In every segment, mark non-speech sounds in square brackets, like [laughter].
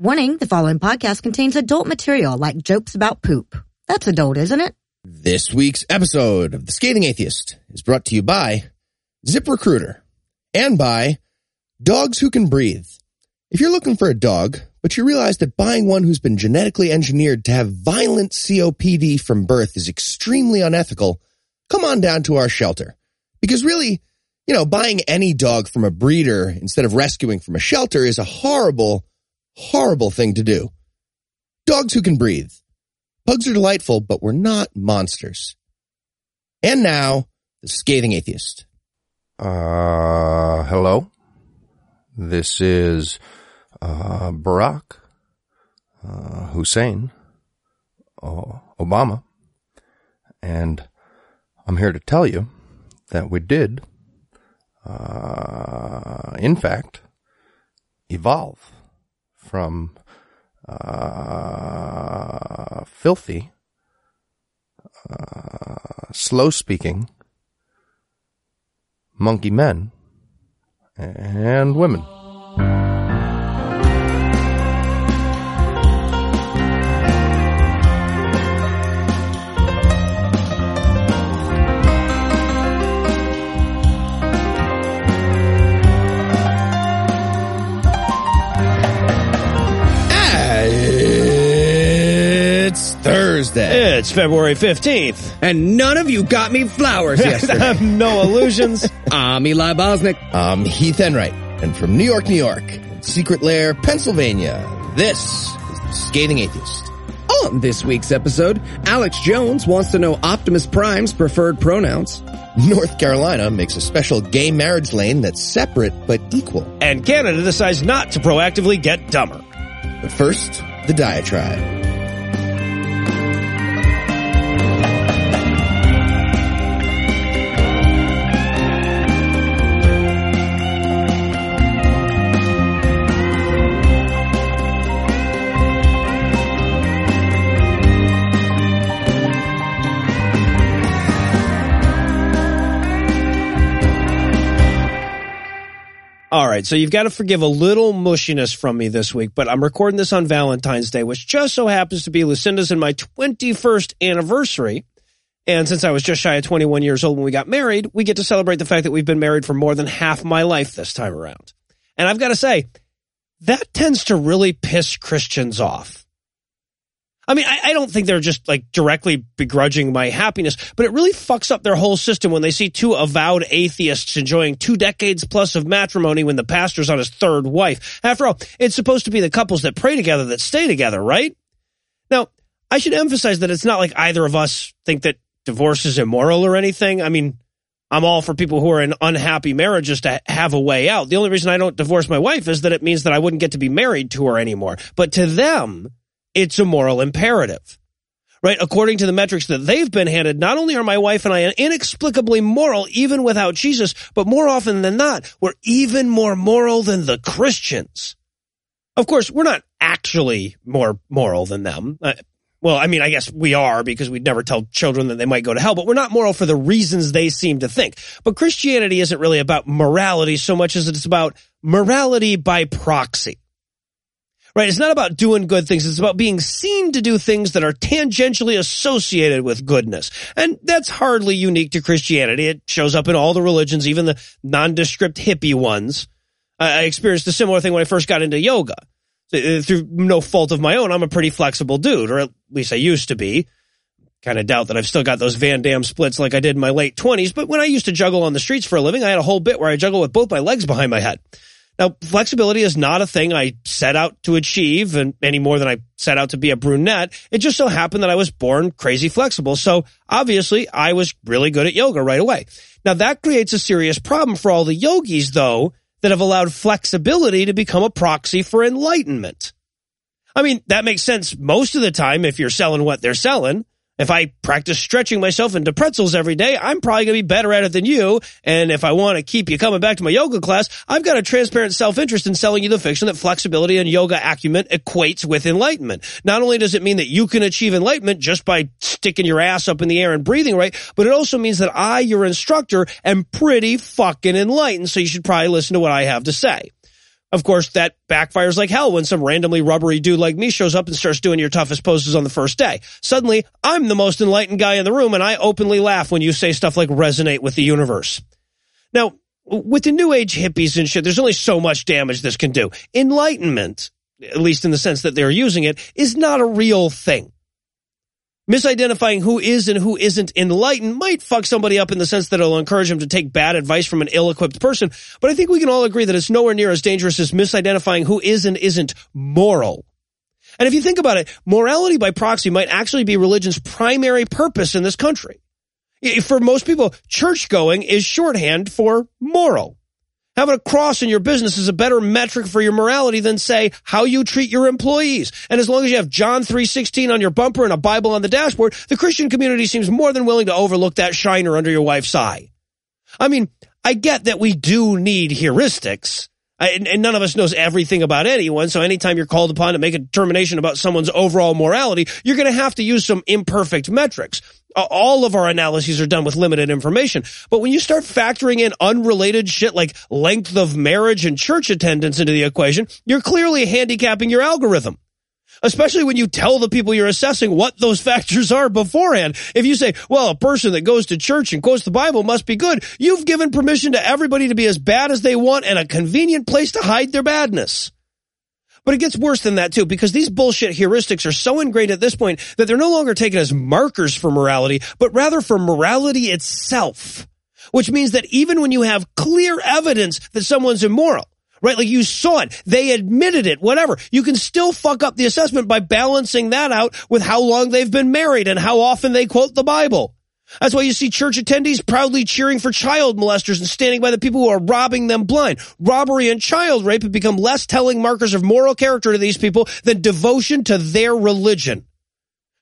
Warning, the following podcast contains adult material like jokes about poop. That's adult, isn't it? This week's episode of The Scathing Atheist is brought to you by ZipRecruiter and by Dogs Who Can Breathe. If you're looking for a dog, but you realize that buying one who's been genetically engineered to have violent COPD from birth is extremely unethical, come on down to our shelter. Because really, you know, buying any dog from a breeder instead of rescuing from a shelter is a horrible, horrible thing to do. Dogs who can breathe. Pugs are delightful, but we're not monsters. And now, the scathing atheist. Uh, hello. This is uh, Barack uh, Hussein uh, Obama, and I'm here to tell you that we did, uh, in fact, evolve from uh, filthy, uh, slow speaking monkey men and women. It's February 15th. And none of you got me flowers [laughs] yesterday. no illusions. [laughs] I'm Eli Bosnick. I'm Heath Enright, and from New York, New York, Secret Lair, Pennsylvania, this is the Scathing Atheist. On this week's episode, Alex Jones wants to know Optimus Prime's preferred pronouns. North Carolina makes a special gay marriage lane that's separate but equal. and Canada decides not to proactively get dumber. But first, the diatribe. Right, so you've got to forgive a little mushiness from me this week, but I'm recording this on Valentine's Day, which just so happens to be Lucinda's and my 21st anniversary. And since I was just shy of 21 years old when we got married, we get to celebrate the fact that we've been married for more than half my life this time around. And I've got to say, that tends to really piss Christians off. I mean, I, I don't think they're just like directly begrudging my happiness, but it really fucks up their whole system when they see two avowed atheists enjoying two decades plus of matrimony when the pastor's on his third wife. After all, it's supposed to be the couples that pray together that stay together, right? Now, I should emphasize that it's not like either of us think that divorce is immoral or anything. I mean, I'm all for people who are in unhappy marriages to have a way out. The only reason I don't divorce my wife is that it means that I wouldn't get to be married to her anymore. But to them, it's a moral imperative. Right? According to the metrics that they've been handed, not only are my wife and I inexplicably moral even without Jesus, but more often than not, we're even more moral than the Christians. Of course, we're not actually more moral than them. Uh, well, I mean, I guess we are because we'd never tell children that they might go to hell, but we're not moral for the reasons they seem to think. But Christianity isn't really about morality so much as it's about morality by proxy. Right? It's not about doing good things. It's about being seen to do things that are tangentially associated with goodness. And that's hardly unique to Christianity. It shows up in all the religions, even the nondescript hippie ones. I experienced a similar thing when I first got into yoga. Uh, Through no fault of my own, I'm a pretty flexible dude, or at least I used to be. Kind of doubt that I've still got those Van Damme splits like I did in my late 20s, but when I used to juggle on the streets for a living, I had a whole bit where I juggle with both my legs behind my head. Now, flexibility is not a thing I set out to achieve and any more than I set out to be a brunette. It just so happened that I was born crazy flexible. So obviously I was really good at yoga right away. Now that creates a serious problem for all the yogis though that have allowed flexibility to become a proxy for enlightenment. I mean, that makes sense most of the time if you're selling what they're selling. If I practice stretching myself into pretzels every day, I'm probably going to be better at it than you. And if I want to keep you coming back to my yoga class, I've got a transparent self-interest in selling you the fiction that flexibility and yoga acumen equates with enlightenment. Not only does it mean that you can achieve enlightenment just by sticking your ass up in the air and breathing right, but it also means that I, your instructor, am pretty fucking enlightened. So you should probably listen to what I have to say. Of course, that backfires like hell when some randomly rubbery dude like me shows up and starts doing your toughest poses on the first day. Suddenly, I'm the most enlightened guy in the room and I openly laugh when you say stuff like resonate with the universe. Now, with the new age hippies and shit, there's only so much damage this can do. Enlightenment, at least in the sense that they're using it, is not a real thing. Misidentifying who is and who isn't enlightened might fuck somebody up in the sense that it'll encourage them to take bad advice from an ill-equipped person, but I think we can all agree that it's nowhere near as dangerous as misidentifying who is and isn't moral. And if you think about it, morality by proxy might actually be religion's primary purpose in this country. For most people, church going is shorthand for moral. Having a cross in your business is a better metric for your morality than say how you treat your employees. And as long as you have John 3:16 on your bumper and a Bible on the dashboard, the Christian community seems more than willing to overlook that shiner under your wife's eye. I mean, I get that we do need heuristics. And, and none of us knows everything about anyone. So anytime you're called upon to make a determination about someone's overall morality, you're going to have to use some imperfect metrics Uh, all of our analyses are done with limited information. But when you start factoring in unrelated shit like length of marriage and church attendance into the equation, you're clearly handicapping your algorithm. Especially when you tell the people you're assessing what those [laughs] factors are beforehand. If you say, well, a person that goes to church and quotes the Bible must be good, you've given permission to everybody to be as bad as they want and a convenient place to hide their badness. But it gets worse than that too, because these bullshit heuristics are so ingrained at this point that they're no longer taken as markers for morality, but rather for morality itself. Which means that even when you have clear evidence that someone's immoral, right? Like you saw it, they admitted it, whatever. You can still fuck up the assessment by balancing that out with how long they've been married and how often they quote the Bible. That's why you see church attendees proudly cheering for child molesters and standing by the people who are robbing them blind. Robbery and child rape have become less telling markers of moral character to these people than devotion to their religion.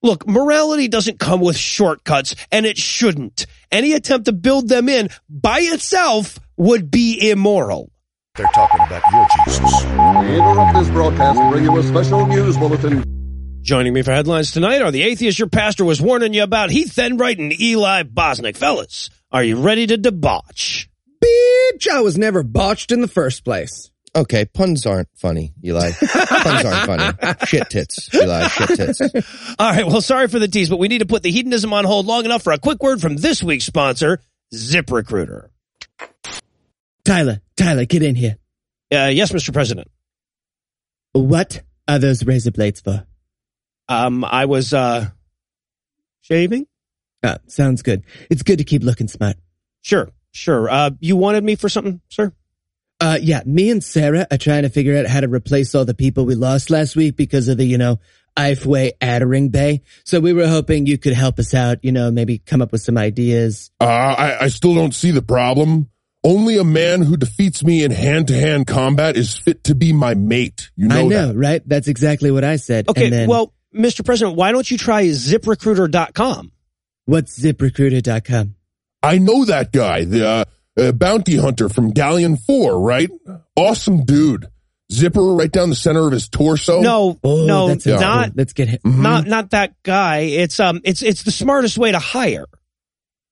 Look, morality doesn't come with shortcuts, and it shouldn't. Any attempt to build them in by itself would be immoral. They're talking about your Jesus. We interrupt this broadcast to bring you a special news bulletin. Joining me for headlines tonight are the atheists your pastor was warning you about, Heath Enright and Eli Bosnick. Fellas, are you ready to debauch? Bitch, I was never botched in the first place. Okay, puns aren't funny, Eli. puns aren't funny. [laughs] Shit tits, Eli. Shit tits. [laughs] All right, well, sorry for the tease, but we need to put the hedonism on hold long enough for a quick word from this week's sponsor, ZipRecruiter. Tyler, Tyler, get in here. Uh, yes, Mr. President. What are those razor blades for? Um, I was, uh, shaving? Ah, sounds good. It's good to keep looking smart. Sure, sure. Uh, you wanted me for something, sir? Uh, yeah, me and Sarah are trying to figure out how to replace all the people we lost last week because of the, you know, Ifeway Addering Bay. So we were hoping you could help us out, you know, maybe come up with some ideas. Uh, I, I still don't see the problem. Only a man who defeats me in hand to hand combat is fit to be my mate. You know I know, that. right? That's exactly what I said. Okay, And then, well, Mr. President, why don't you try ziprecruiter.com? what's ziprecruiter.com? I know that guy, the uh, uh, bounty hunter from Galleon 4, right? Awesome dude. Zipper right down the center of his torso. No, Oh, no, that sounds not. Let's get him. not, not that guy. It's, um, it's, it's the smartest way to hire.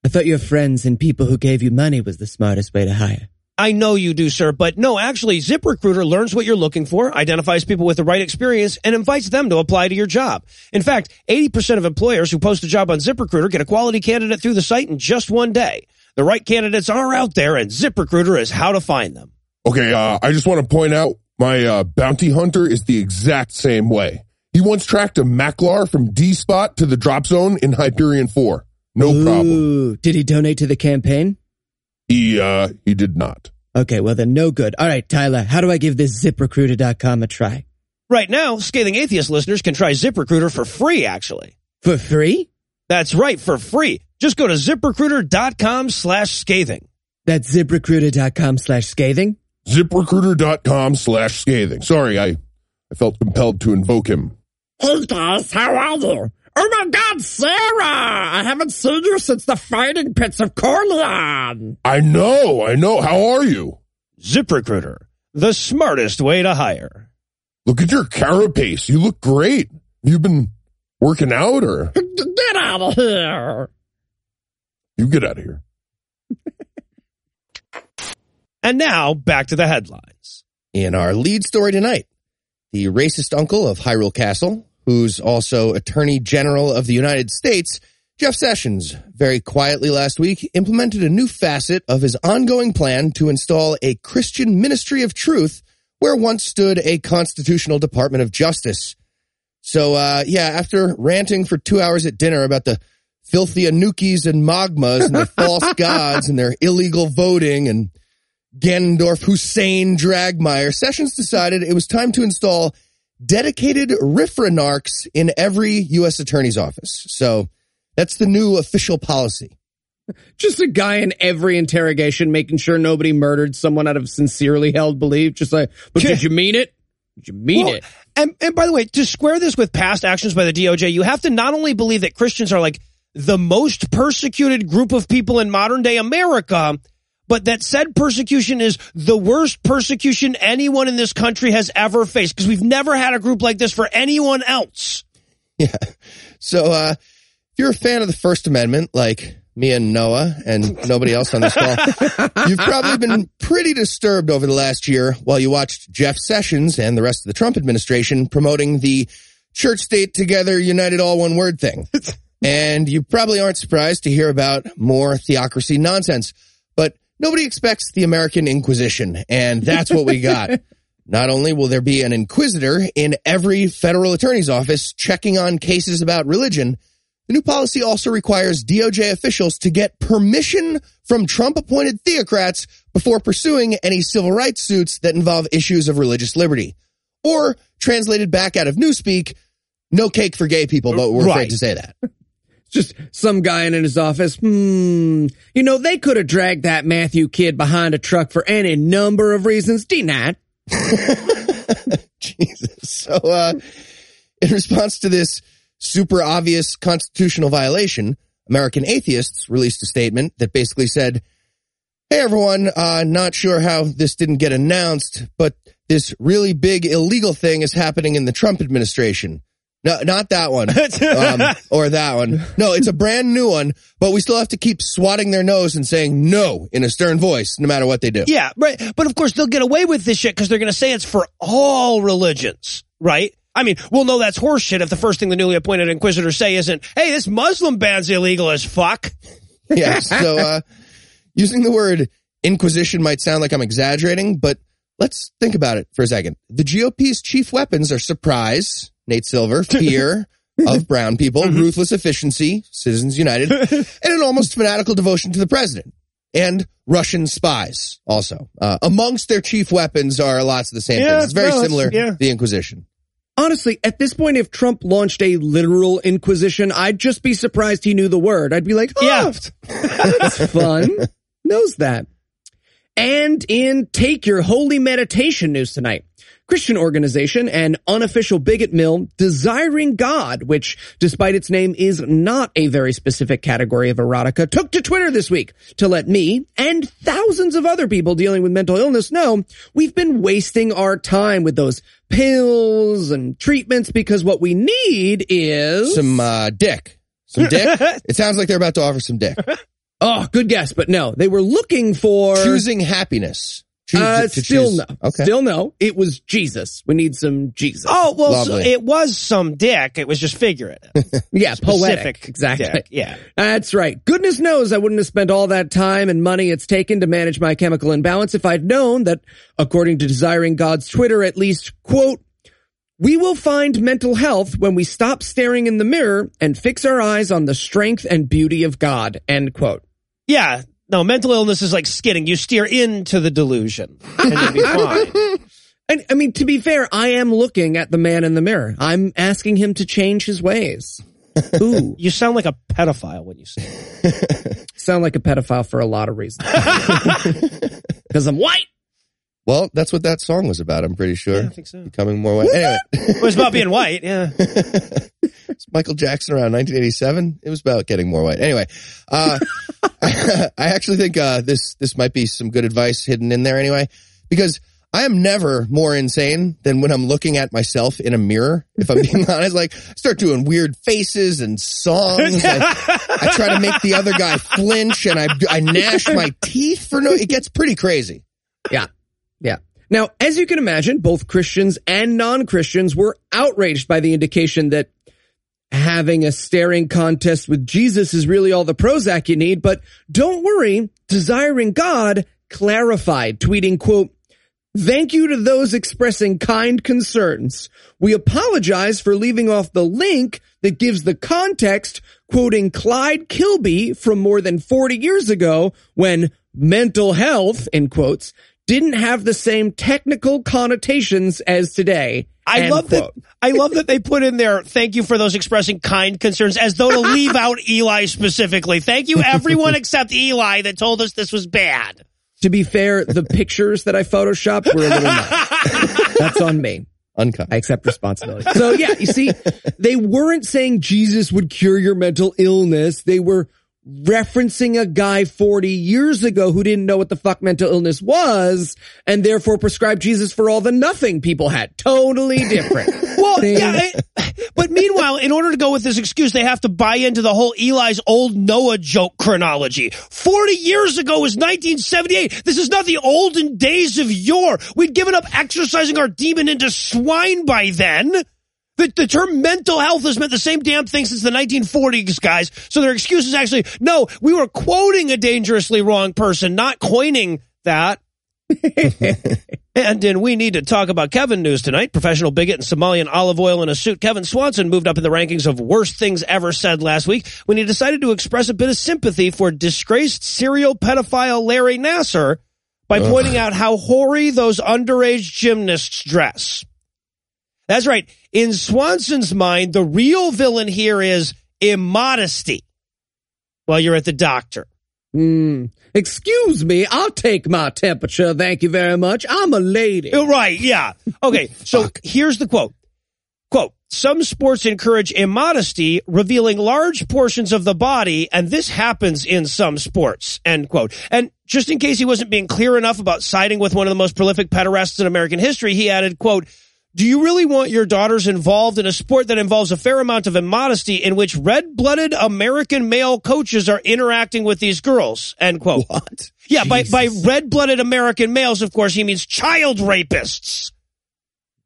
I thought your friends and people who gave you money was the smartest way to hire. I know you do, sir, but no, actually, ZipRecruiter learns what you're looking for, identifies people with the right experience, and invites them to apply to your job. In fact, 80% of employers who post a job on ZipRecruiter get a quality candidate through the site in just one day. The right candidates are out there, and ZipRecruiter is how to find them. Okay, uh, I just want to point out my uh, bounty hunter is the exact same way. He once tracked a Maklar from D spot to the drop zone in Hyperion 4. No problem. Did he donate to the campaign? He uh he did not. Okay, well then no good. All right, Tyler, how do I give this ziprecruiter.com a try? Right now, Scathing Atheist listeners can try ZipRecruiter for free, actually. For free? That's right, for free. Just go to ziprecruiter.com slash scathing. That's ziprecruiter.com slash scathing? ZipRecruiter.com slash scathing. Sorry, I I felt compelled to invoke him. Hey guys, how are you? Oh my god, Sarah! I haven't seen you since the fighting pits of Corleone! I know, I know. How are you? ZipRecruiter, the smartest way to hire. Look at your carapace. You look great. You've been working out or Get out of here! you get out of here. [laughs] And now back to the headlines. In our lead story tonight, the racist uncle of Hyrule Castle, who's also Attorney General of the United States, Jeff Sessions, very quietly last week implemented a new facet of his ongoing plan to install a Christian Ministry of Truth where once stood a constitutional Department of Justice. So, uh, yeah, after ranting for two hours at dinner about the filthy Anukis and Magmas and their false [laughs] gods and their illegal voting and Ganondorf Hussein Dragmire, Sessions decided it was time to install dedicated Riffranarchs in every U.S. attorney's office. So that's the new official policy. Just a guy in every interrogation making sure nobody murdered someone out of sincerely held belief. Just like, but did you mean it? Did you mean Well, it? And, and by the way, to square this with past actions by the DOJ, you have to not only believe that Christians are like the most persecuted group of people in modern day America, but that said persecution is the worst persecution anyone in this country has ever faced because we've never had a group like this for anyone else. [laughs] Yeah. So, uh, if you're a fan of the First Amendment, like me and Noah and nobody else on this call, [laughs] you've probably been pretty disturbed over the last year while you watched Jeff Sessions and the rest of the Trump administration promoting the church state together, united all one word thing. [laughs] and you probably aren't surprised to hear about more theocracy nonsense, but nobody expects the American Inquisition. And that's what we got. [laughs] Not only will there be an inquisitor in every federal attorney's office checking on cases about religion, the new policy also requires DOJ officials to get permission from Trump appointed theocrats before pursuing any civil rights suits that involve issues of religious liberty. Or, translated back out of Newspeak, no cake for gay people, but we're Right. afraid to say that. [laughs] Just some guy in his office. Hmm. You know, they could have dragged that Matthew kid behind a truck for any number of reasons. Denied. [laughs] Jesus. So, uh, in response to this super obvious constitutional violation, American atheists released a statement that basically said, Hey everyone, uh, not sure how this didn't get announced, but this really big illegal thing is happening in the Trump administration. No, not that one. [laughs] um, or that one. No, it's a brand new one, but we still have to keep swatting their nose and saying no in a stern voice, no matter what they do. Yeah, right. But of course, they'll get away with this shit because they're going to say it's for all religions, right? I mean, we'll know that's horseshit if the first thing the newly appointed inquisitors say isn't, hey, this Muslim ban's illegal as fuck. [laughs] yeah. So, uh, using the word inquisition might sound like I'm exaggerating, but let's think about it for a second. The GOP's chief weapons are surprise, Nate Silver, [laughs] fear of brown people, ruthless efficiency, Citizens United, [laughs] and an almost fanatical devotion to the president. And Russian spies also. Uh, amongst their chief weapons are lots of the same Yeah, things. It's very no, it's- similar yeah. the Inquisition. Honestly, at this point, if Trump launched a literal inquisition, I'd just be surprised he knew the word. I'd be like, oh, Yeah. that's fun. [laughs] Knows that. And in Take Your Holy Meditation news tonight. Christian organization and unofficial bigot mill Desiring God, which despite its name is not a very specific category of erotica, took to Twitter this week to let me and thousands of other people dealing with mental illness know we've been wasting our time with those pills and treatments because what we need is Some, uh, dick. Some dick. [laughs] it sounds like they're about to offer some dick. [laughs] Oh, good guess, but no. They were looking for Choosing happiness. Uh, still choose- no. Okay. Still no. It was Jesus. We need some Jesus. Oh, well, so it was some dick. It was just figurative. [laughs] yeah, poetic. Exactly. dick, yeah. That's right. Goodness knows I wouldn't have spent all that time and money it's taken to manage my chemical imbalance if I'd known that, according to Desiring God's Twitter, at least, quote, we will find mental health when we stop staring in the mirror and fix our eyes on the strength and beauty of God, end quote. Yeah. No, mental illness is like skidding. You steer into the delusion and you'll be [laughs] fine. And I mean, to be fair, I am looking at the man in the mirror. I'm asking him to change his ways. Ooh, [laughs] You sound like a pedophile when you say it. [laughs] sound like a pedophile for a lot of reasons. Because I'm white. Well, that's what that song was about. I'm pretty sure. Yeah, I think so. Becoming more white. Anyway, [laughs] It was about being white, yeah. [laughs] it's Michael Jackson around 1987. It was about getting more white. Anyway, uh, [laughs] I actually think uh, this this might be some good advice hidden in there. Anyway, because I am never more insane than when I'm looking at myself in a mirror. If I'm being honest, like I start doing weird faces and songs. I, I try to make the other guy flinch, and I I gnash my teeth for no. It gets pretty crazy. Yeah. Now, as you can imagine, both Christians and non-Christians were outraged by the indication that having a staring contest with Jesus is really all the Prozac you need, but don't worry, Desiring God clarified, tweeting, quote, Thank you to those expressing kind concerns. We apologize for leaving off the link that gives the context quoting Clyde Kilby from more than 40 years ago when mental health, in quotes, didn't have the same technical connotations as today. I End love quote. that. I love that they put in there. Thank you for those expressing kind concerns, as though to [laughs] leave out Eli specifically. Thank you, everyone [laughs] except Eli, that told us this was bad. To be fair, the pictures that I photoshopped were a little nuts. [laughs] That's on me. Uncut. I accept responsibility. So yeah, you see, they weren't saying Jesus would cure your mental illness. They were referencing a guy 40 years ago who didn't know what the fuck mental illness was and therefore prescribed Jesus for all the nothing people had. Totally different. [laughs] Well, yeah, I- but meanwhile, in order to go with this excuse, they have to buy into the whole Eli's old Noah joke chronology. 40 years ago was 1978. This is not the olden days of yore. We'd given up exercising our demon into swine by then. The, the term mental health has meant the same damn thing since the 1940s, guys. So their excuse is actually, no, we were quoting a dangerously wrong person, not coining that. [laughs] And in We Need to Talk About Kevin news tonight, professional bigot and Somalian olive oil in a suit, Kevin Swanson moved up in the rankings of worst things ever said last week when he decided to express a bit of sympathy for disgraced serial pedophile Larry Nassar by pointing out how hoary those underage gymnasts dress. That's right. In Swanson's mind, the real villain here is immodesty. While you're at the doctor. Hmm. Excuse me, I'll take my temperature. Thank you very much. I'm a lady. Oh, Right, yeah. Okay, [laughs] so here's the quote. Quote, some sports encourage immodesty, revealing large portions of the body, and this happens in some sports, end quote. And just in case he wasn't being clear enough about siding with one of the most prolific pederasts in American history, he added, quote, do you really want your daughters involved in a sport that involves a fair amount of immodesty in which red-blooded American male coaches are interacting with these girls? End quote. What? Yeah, by, by red-blooded American males, of course, he means child rapists.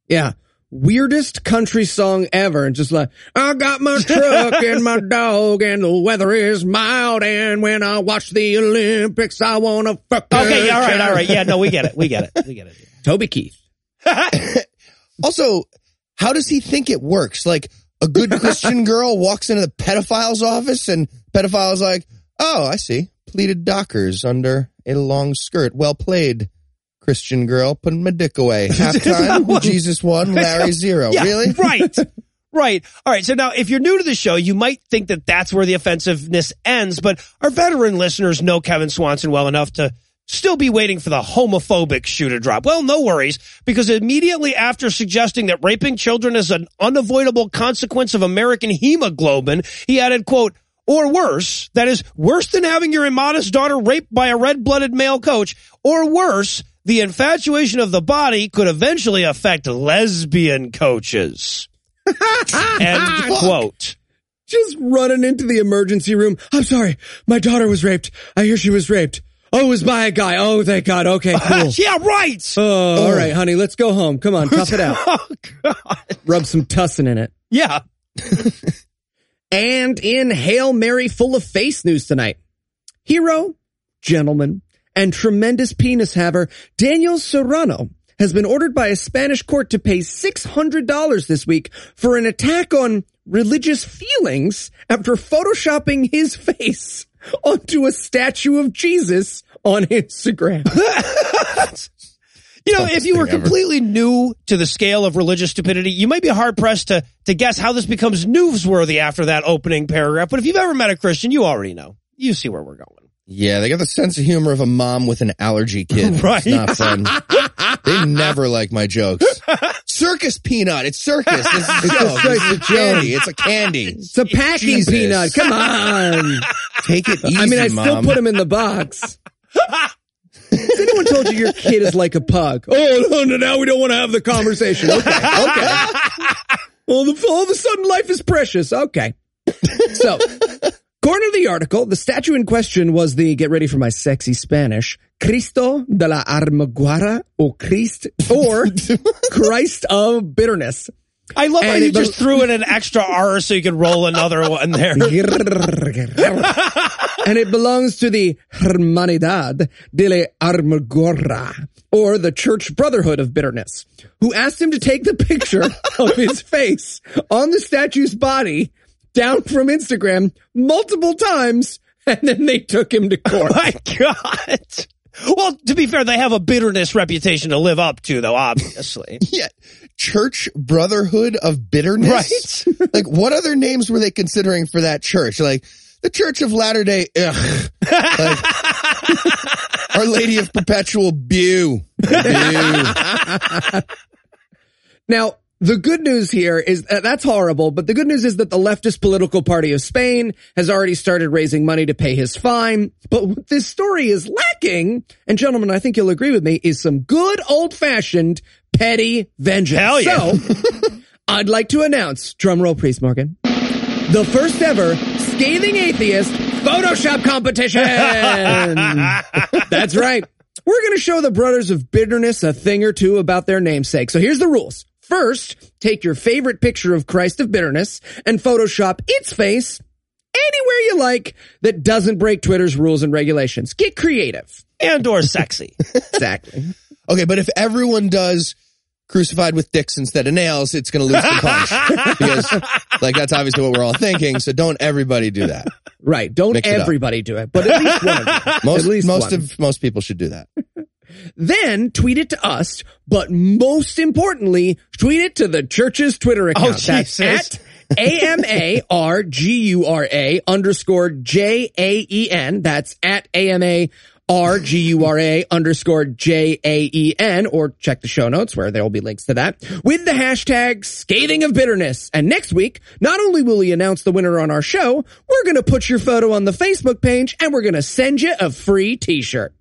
Yeah. Weirdest country song ever. And just like, I got my [laughs] truck and my dog and the weather is mild. And when I watch the Olympics, I want to fuck Okay, All right. All right. Yeah, no, we get it. We get it. We get it. Toby Keith. [laughs] Also, how does he think it works? Like a good Christian [laughs] girl walks into the pedophile's office and pedophile's like, oh, I see. Pleated dockers under a long skirt. Well played, Christian girl. Putting my dick away. [laughs] Halftime, Jesus one, Larry [laughs] zero. Yeah, Really? Right. Right. All right. So now, if you're new to the show, you might think that that's where the offensiveness ends, but our veteran listeners know Kevin Swanson well enough to still be waiting for the homophobic shoe to drop. Well, no worries, because immediately after suggesting that raping children is an unavoidable consequence of American hemoglobin, he added, quote, or worse, that is worse than having your immodest daughter raped by a red-blooded male coach, or worse, the infatuation of the body could eventually affect lesbian coaches. [laughs] End quote. Just running into the emergency room. I'm sorry. My daughter was raped. I hear she was raped. Oh, it was by a guy. Oh, thank God. Okay, [laughs] cool. yeah, right. Oh, oh, all right, honey. Let's go home. Come on. Tough it out. [laughs] Oh, God. Rub some tussin in it. Yeah. [laughs] And in Hail Mary full of face news tonight, hero, gentleman, and tremendous penis haver Daniel Serrano has been ordered by a Spanish court to pay $600 this week for an attack on religious feelings after photoshopping his face onto a statue of Jesus on Instagram. [laughs] You know, if you were thing ever. completely new to the scale of religious stupidity, you might be hard pressed to, to guess how this becomes newsworthy after that opening paragraph. But if you've ever met a Christian, you already know. You see where we're going. Yeah, they got the sense of humor of a mom with an allergy kid. Right. [laughs] It's not fun. they never like my jokes. [laughs] Circus peanut. It's circus. It's a joke. It's a candy. It's a candy. It's a packing Jesus. peanut. Come on. [laughs] Take it easy, I mean, I still put him in the box. Has anyone told you your kid is like a pug? Oh, no, no, now we don't want to have the conversation. Okay, okay. All, the, all of a sudden, life is precious. Okay. So, according to the article, the statue in question was the, get ready for my sexy Spanish, Cristo de la Amargura or Christ or [laughs] Christ of bitterness. I love how you just threw in an extra R so you could roll another one there. [laughs] and it belongs to the Hermanidad de la Amargura, or the Church Brotherhood of Bitterness, who asked him to take the picture [laughs] of his face on the statue's body down from Instagram multiple times, and then they took him to court. My God. Well, to be fair, they have a bitterness reputation to live up to, though, obviously. [laughs] Yeah. Church Brotherhood of Bitterness. Right. [laughs] like, what other names were they considering for that church? Like, the Church of Latter day, ugh. Like, [laughs] Our Lady of Perpetual Bew. Bew. Now, the good news here is uh, that's horrible, but the good news is that the leftist political party of Spain has already started raising money to pay his fine. But what this story is lacking, and gentlemen, I think you'll agree with me, is some good old fashioned petty vengeance. Hell yeah. So, [laughs] I'd like to announce, drum roll, please, Morgan, the first ever scathing atheist Photoshop competition. [laughs] That's right. We're going to show the Brothers of Bitterness a thing or two about their namesake. So here's the rules. First, take your favorite picture of Christ of Bitterness and Photoshop its face anywhere you like that doesn't break Twitter's rules and regulations. Get creative. And or sexy. [laughs] Exactly. Okay, but if everyone does crucified with dicks instead of nails, it's going to lose the [laughs] punch. because, like, that's obviously what we're all thinking. So don't everybody do that. right. Don't Mix it everybody do it, but at least one of you. Most, at least most one. of, most people should do that. Then tweet it to us, but most importantly, tweet it to the church's Twitter oh, account. Oh, That's at A-M-A-R-G-U-R-A underscore J-A-E-N. That's at A-M-A-R-G-U-R-A underscore J-A-E-N or check the show notes where there will be links to that with the hashtag scathing of bitterness. And next week, not only will we announce the winner on our show, we're going to put your photo on the Facebook page and we're going to send you a free t-shirt.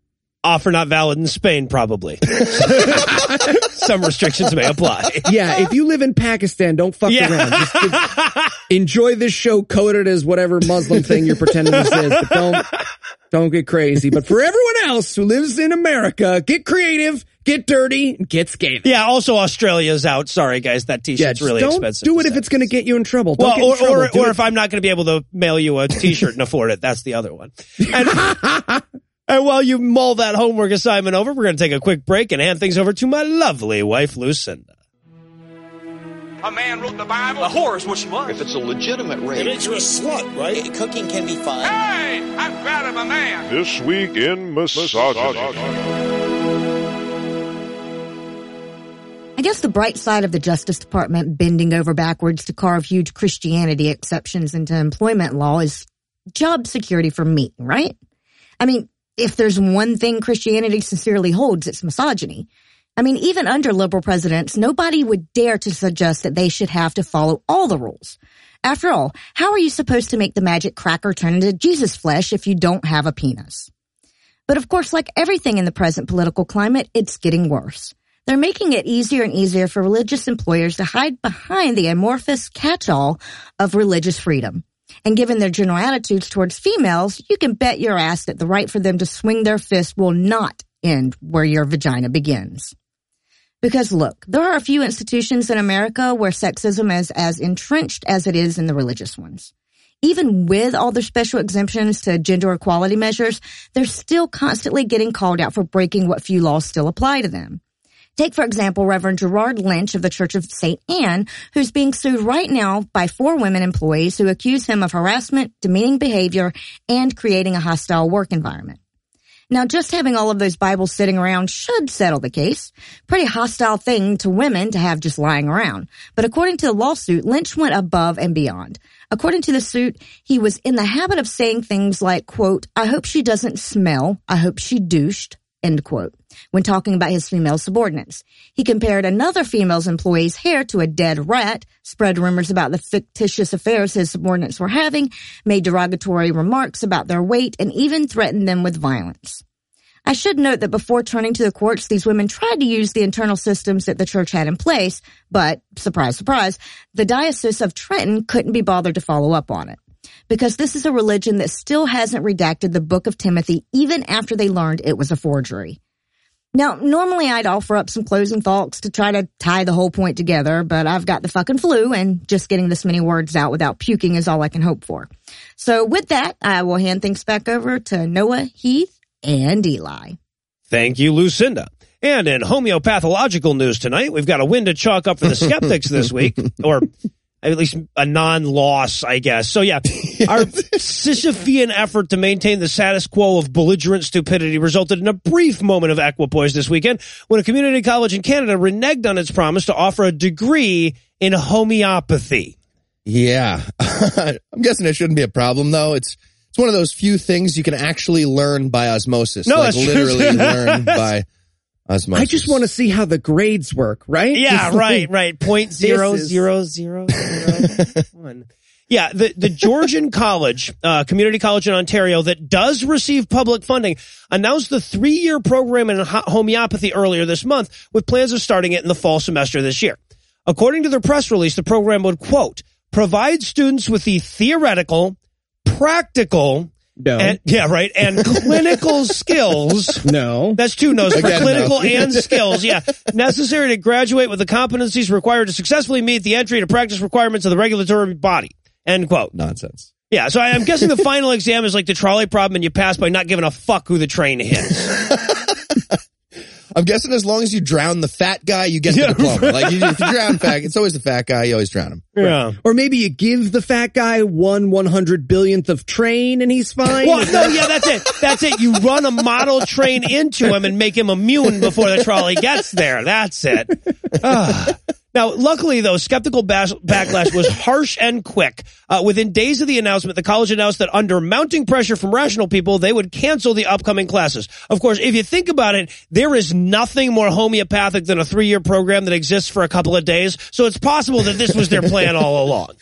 Offer not valid in Spain, probably. [laughs] Some restrictions may apply. Yeah, if you live in Pakistan, don't fuck Yeah. around. Just, just enjoy this show coded as whatever Muslim thing you're pretending this is, but don't don't get crazy. But for everyone else who lives in America, get creative, get dirty, and get scathing. Yeah, also Australia's out. Sorry, guys. That t-shirt's just really don't expensive. do it if it's going to get you in trouble. Don't Well, or, trouble. or, or if I'm not going to be able to mail you a t-shirt and afford it, that's the other one. And, [laughs] and while you mull that homework assignment over, we're going to take a quick break and hand things over to my lovely wife, Lucinda. A man wrote the Bible. A whore is what she was. If it's a legitimate rape, it makes you a slut, right? Eh, cooking can be fun. Hey, I'm proud of a man. This week in misogyny. I guess the bright side of the Justice Department bending over backwards to carve huge Christianity exceptions into employment law is job security for me, right? I mean, if there's one thing Christianity sincerely holds, it's misogyny. I mean, even under liberal presidents, nobody would dare to suggest that they should have to follow all the rules. After all, how are you supposed to make the magic cracker turn into Jesus flesh if you don't have a penis? But of course, like everything in the present political climate, it's getting worse. They're making it easier and easier for religious employers to hide behind the amorphous catch-all of religious freedom. And given their general attitudes towards females, you can bet your ass that the right for them to swing their fist will not end where your vagina begins. Because look, there are a few institutions in America where sexism is as entrenched as it is in the religious ones. Even with all their special exemptions to gender equality measures, they're still constantly getting called out for breaking what few laws still apply to them. Take, for example, Reverend Gerard Lynch of the Church of St. Anne, who's being sued right now by four women employees who accuse him of harassment, demeaning behavior, and creating a hostile work environment. Now, just having all of those Bibles sitting around should settle the case. Pretty hostile thing to women to have just lying around. But according to the lawsuit, Lynch went above and beyond. According to the suit, he was in the habit of saying things like, quote, I hope she doesn't smell. I hope she douched. End quote. When talking about his female subordinates. He compared another female's employee's hair to a dead rat, spread rumors about the fictitious affairs his subordinates were having, made derogatory remarks about their weight, and even threatened them with violence. I should note that before turning to the courts, these women tried to use the internal systems that the church had in place, but surprise, surprise, the Diocese of Trenton couldn't be bothered to follow up on it. Because this is a religion that still hasn't redacted the book of Timothy even after they learned it was a forgery. Now, normally I'd offer up some closing thoughts to try to tie the whole point together, but I've got the fucking flu and just getting this many words out without puking is all I can hope for. So with that, I will hand things back over to Noah, Heath, and Eli. Thank you, Lucinda. And in homeopathological news tonight, we've got a win to chalk up for the skeptics this week, [laughs] or at least a non-loss, I guess. So yeah, [laughs] our Sisyphean effort to maintain the status quo of belligerent stupidity resulted in a brief moment of equipoise this weekend when a community college in Canada reneged on its promise to offer a degree in homeopathy. Yeah. [laughs] I'm guessing it shouldn't be a problem though. It's it's one of those few things you can actually learn by osmosis. No, like literally [laughs] learn by osmosis. I just want to see how the grades work, right? Yeah, right, right. Point zero is- zero zero zero [laughs] one. Yeah, the, the Georgian [laughs] College, uh, community college in Ontario that does receive public funding announced the three-year program in homeopathy earlier this month with plans of starting it in the fall semester this year. According to their press release, the program would quote, provide students with the theoretical, practical, No. and, yeah, right, and [laughs] clinical skills no. that's two no's for Again, clinical no. and skills. Yeah. Necessary to graduate with the competencies required to successfully meet the entry to practice requirements of the regulatory body. End quote. nonsense. Yeah. So I- I'm guessing the final exam is like the trolley problem and you pass by not giving a fuck who the train hits. [laughs] I'm guessing as long as you drown the fat guy, you get the Yeah. diploma. Like you, if you drown fat, it's always the fat guy. You always drown him. Yeah. Or maybe you give the fat guy one one hundred billionth of train and he's fine. Well, no, yeah, that's it. That's it. You run a model train into him and make him immune before the trolley gets there. That's it. Ah. Now, luckily, though, skeptical bas- backlash was [laughs] harsh and quick. Uh, within days of the announcement, the college announced that under mounting pressure from rational people, they would cancel the upcoming classes. Of course, if you think about it, there is nothing more homeopathic than a three-year program that exists for a couple of days. So it's possible that this was their plan all [laughs] along.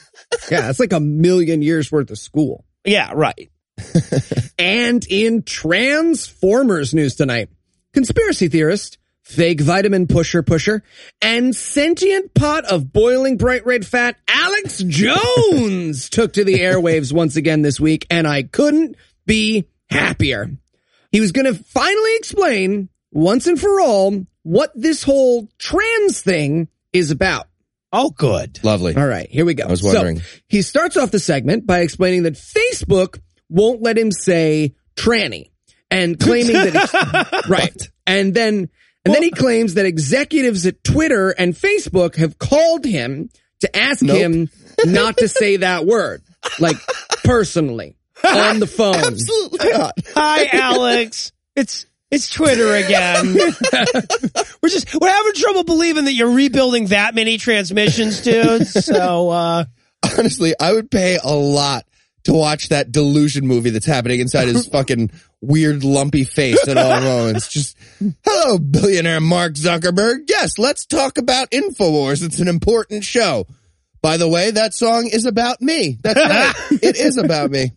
yeah, it's like a million years worth of school. Yeah, right. [laughs] And in Transformers news tonight, conspiracy theorist, fake vitamin pusher pusher, and sentient pot of boiling bright red fat Alex Jones [laughs] took to the airwaves once again this week, and I couldn't be happier. He was going to finally explain once and for all what this whole trans thing is about. Oh, good. Lovely. All right, here we go. I was wondering. So, he starts off the segment by explaining that Facebook won't let him say tranny and claiming that it's, [laughs] right. And then and then he claims that executives at Twitter and Facebook have called him to ask Nope. him not to say that word. Like personally on the [laughs] phone. Absolutely not. Hi, Alex. It's it's Twitter again. [laughs] we're just we're having trouble believing that you're rebuilding that many transmissions, dude. So uh Honestly, I would pay a lot to watch that delusion movie that's happening inside his [laughs] fucking weird lumpy face at all [laughs] moments. Just, hello, billionaire Mark Zuckerberg. Yes, let's talk about InfoWars. It's an important show. By the way, that song is about me. That's right. [laughs] it is about me.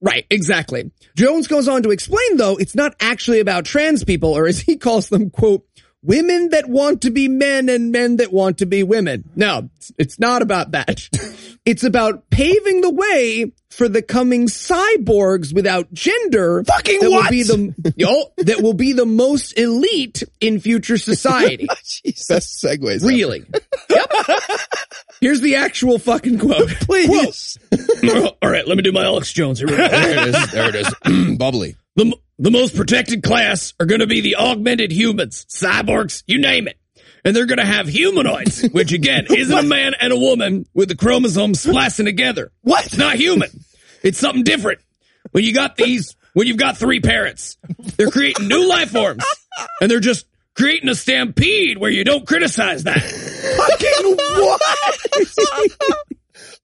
Right, exactly. Jones goes on to explain though, it's not actually about trans people, or as he calls them, quote, women that want to be men and men that want to be women. No, it's- not about that. [laughs] It's about paving the way for the coming cyborgs without gender. Fucking that what? Will be the, yo, that will be the most elite in future society. [laughs] Oh, Best segues. ever. really. Yep. Here's the actual fucking quote. [laughs] please. All right, let me do my Alex Jones. Here. There it is. There it is. [clears throat] Bubbly. The, the most protected class are going to be the augmented humans, cyborgs, you name it. And they're going to have humanoids, [laughs] which again isn't a man and a woman with the chromosomes splicing together. What? It's not human. It's something different. When you got these, when you've got three parents, they're creating new life forms and they're just creating a stampede where you don't criticize that. [laughs] Fucking what? [laughs]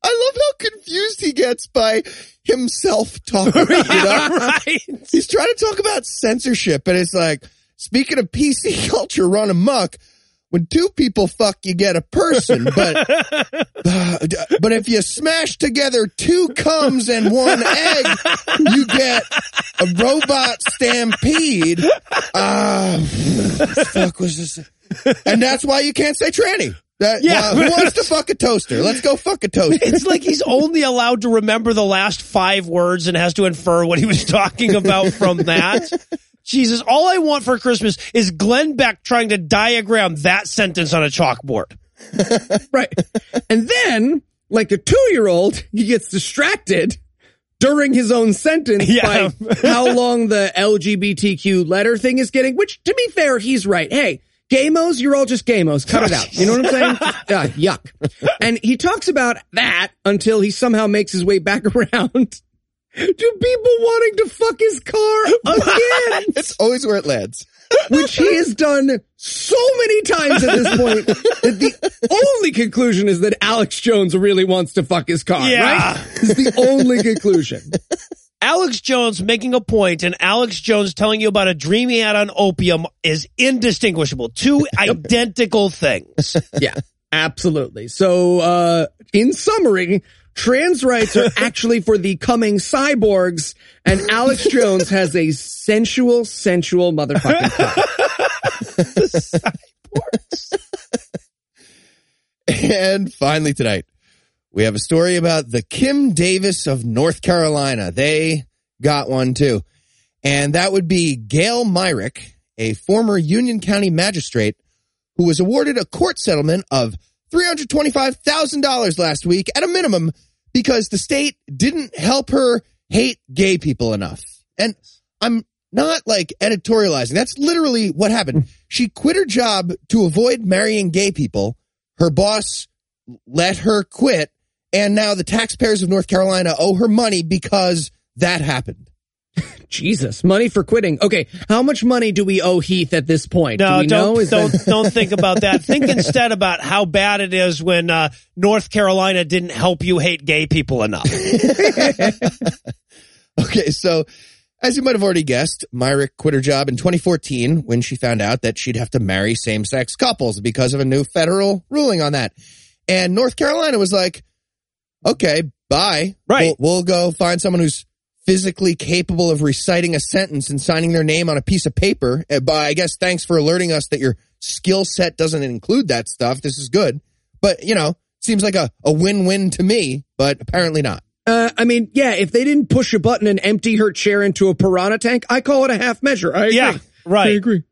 I love how confused he gets by himself talking. you [laughs] know? right. He's trying to talk about censorship, and it's like, speaking of PC [laughs] culture run amok, when two people fuck, you get a person, but [laughs] uh, but if you smash together two cums and one egg, you get a robot stampede. Ah, fuck was this? And that's why you can't say tranny. That, Yeah. uh, who wants to fuck a toaster? Let's go fuck a toaster. It's like he's only allowed to remember the last five words and has to infer what he was talking about from that. [laughs] Jesus, all I want for Christmas is Glenn Beck trying to diagram that sentence on a chalkboard. [laughs] Right. And then, like a two year old, he gets distracted during his own sentence Yeah. by how long the LGBTQ letter thing is getting, which to be fair, he's right. Hey, gamos, you're all just gamos. Cut it out. You know what I'm saying? [laughs] Yeah, yuck. And he talks about that until he somehow makes his way back [laughs] around to people wanting to fuck his car [laughs] again. it's always where it lands. which he has done so many times at this point that the only conclusion is that Alex Jones really wants to fuck his car, Yeah. right? Is the only conclusion. Alex Jones making a point and Alex Jones telling you about a dream he had on opium is indistinguishable. Two [laughs] identical things. [laughs] Yeah, absolutely. So, uh, in summary, trans rights are [laughs] actually for the coming cyborgs and Alex Jones has a sensual, sensual motherfucking car. And finally tonight, we have a story about the Kim Davis of North Carolina. They got one too. And that would be Gail Myrick, a former Union County magistrate who was awarded a court settlement of $325,000 last week at a minimum because the state didn't help her hate gay people enough. And I'm not like editorializing. That's literally what happened. Hmm. She quit her job to avoid marrying gay people. Her boss let her quit. And now the taxpayers of North Carolina owe her money because that happened. [laughs] Jesus, money for quitting. Okay, how much money do we owe Heath at this point? do No, we don't know? Is don't that- don't think about that. [laughs] Think instead about how bad it is when uh, North Carolina didn't help you hate gay people enough. [laughs] Okay, so as you might have already guessed, Myrick quit her job in 2014 when she found out that she'd have to marry same sex couples because of a new federal ruling on that. And North Carolina was like, okay, bye. Right. We'll, we'll go find someone who's physically capable of reciting a sentence and signing their name on a piece of paper. Uh, But I guess thanks for alerting us that your skill set doesn't include that stuff. This is good. But, you know, seems like a, a win-win to me, but apparently not. Uh, I mean, yeah, if they didn't push a button and empty her chair into a piranha tank, I call it a half measure. I agree. Yeah, right. I agree.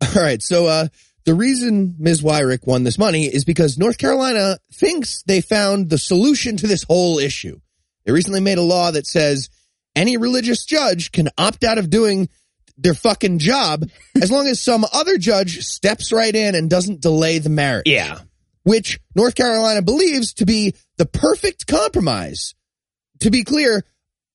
[laughs] All right. So, uh, the reason Ms. Myrick won this money is because North Carolina thinks they found the solution to this whole issue. They recently made a law that says any religious judge can opt out of doing their fucking job [laughs] as long as some other judge steps right in and doesn't delay the marriage. Yeah. Which North Carolina believes to be the perfect compromise. To be clear,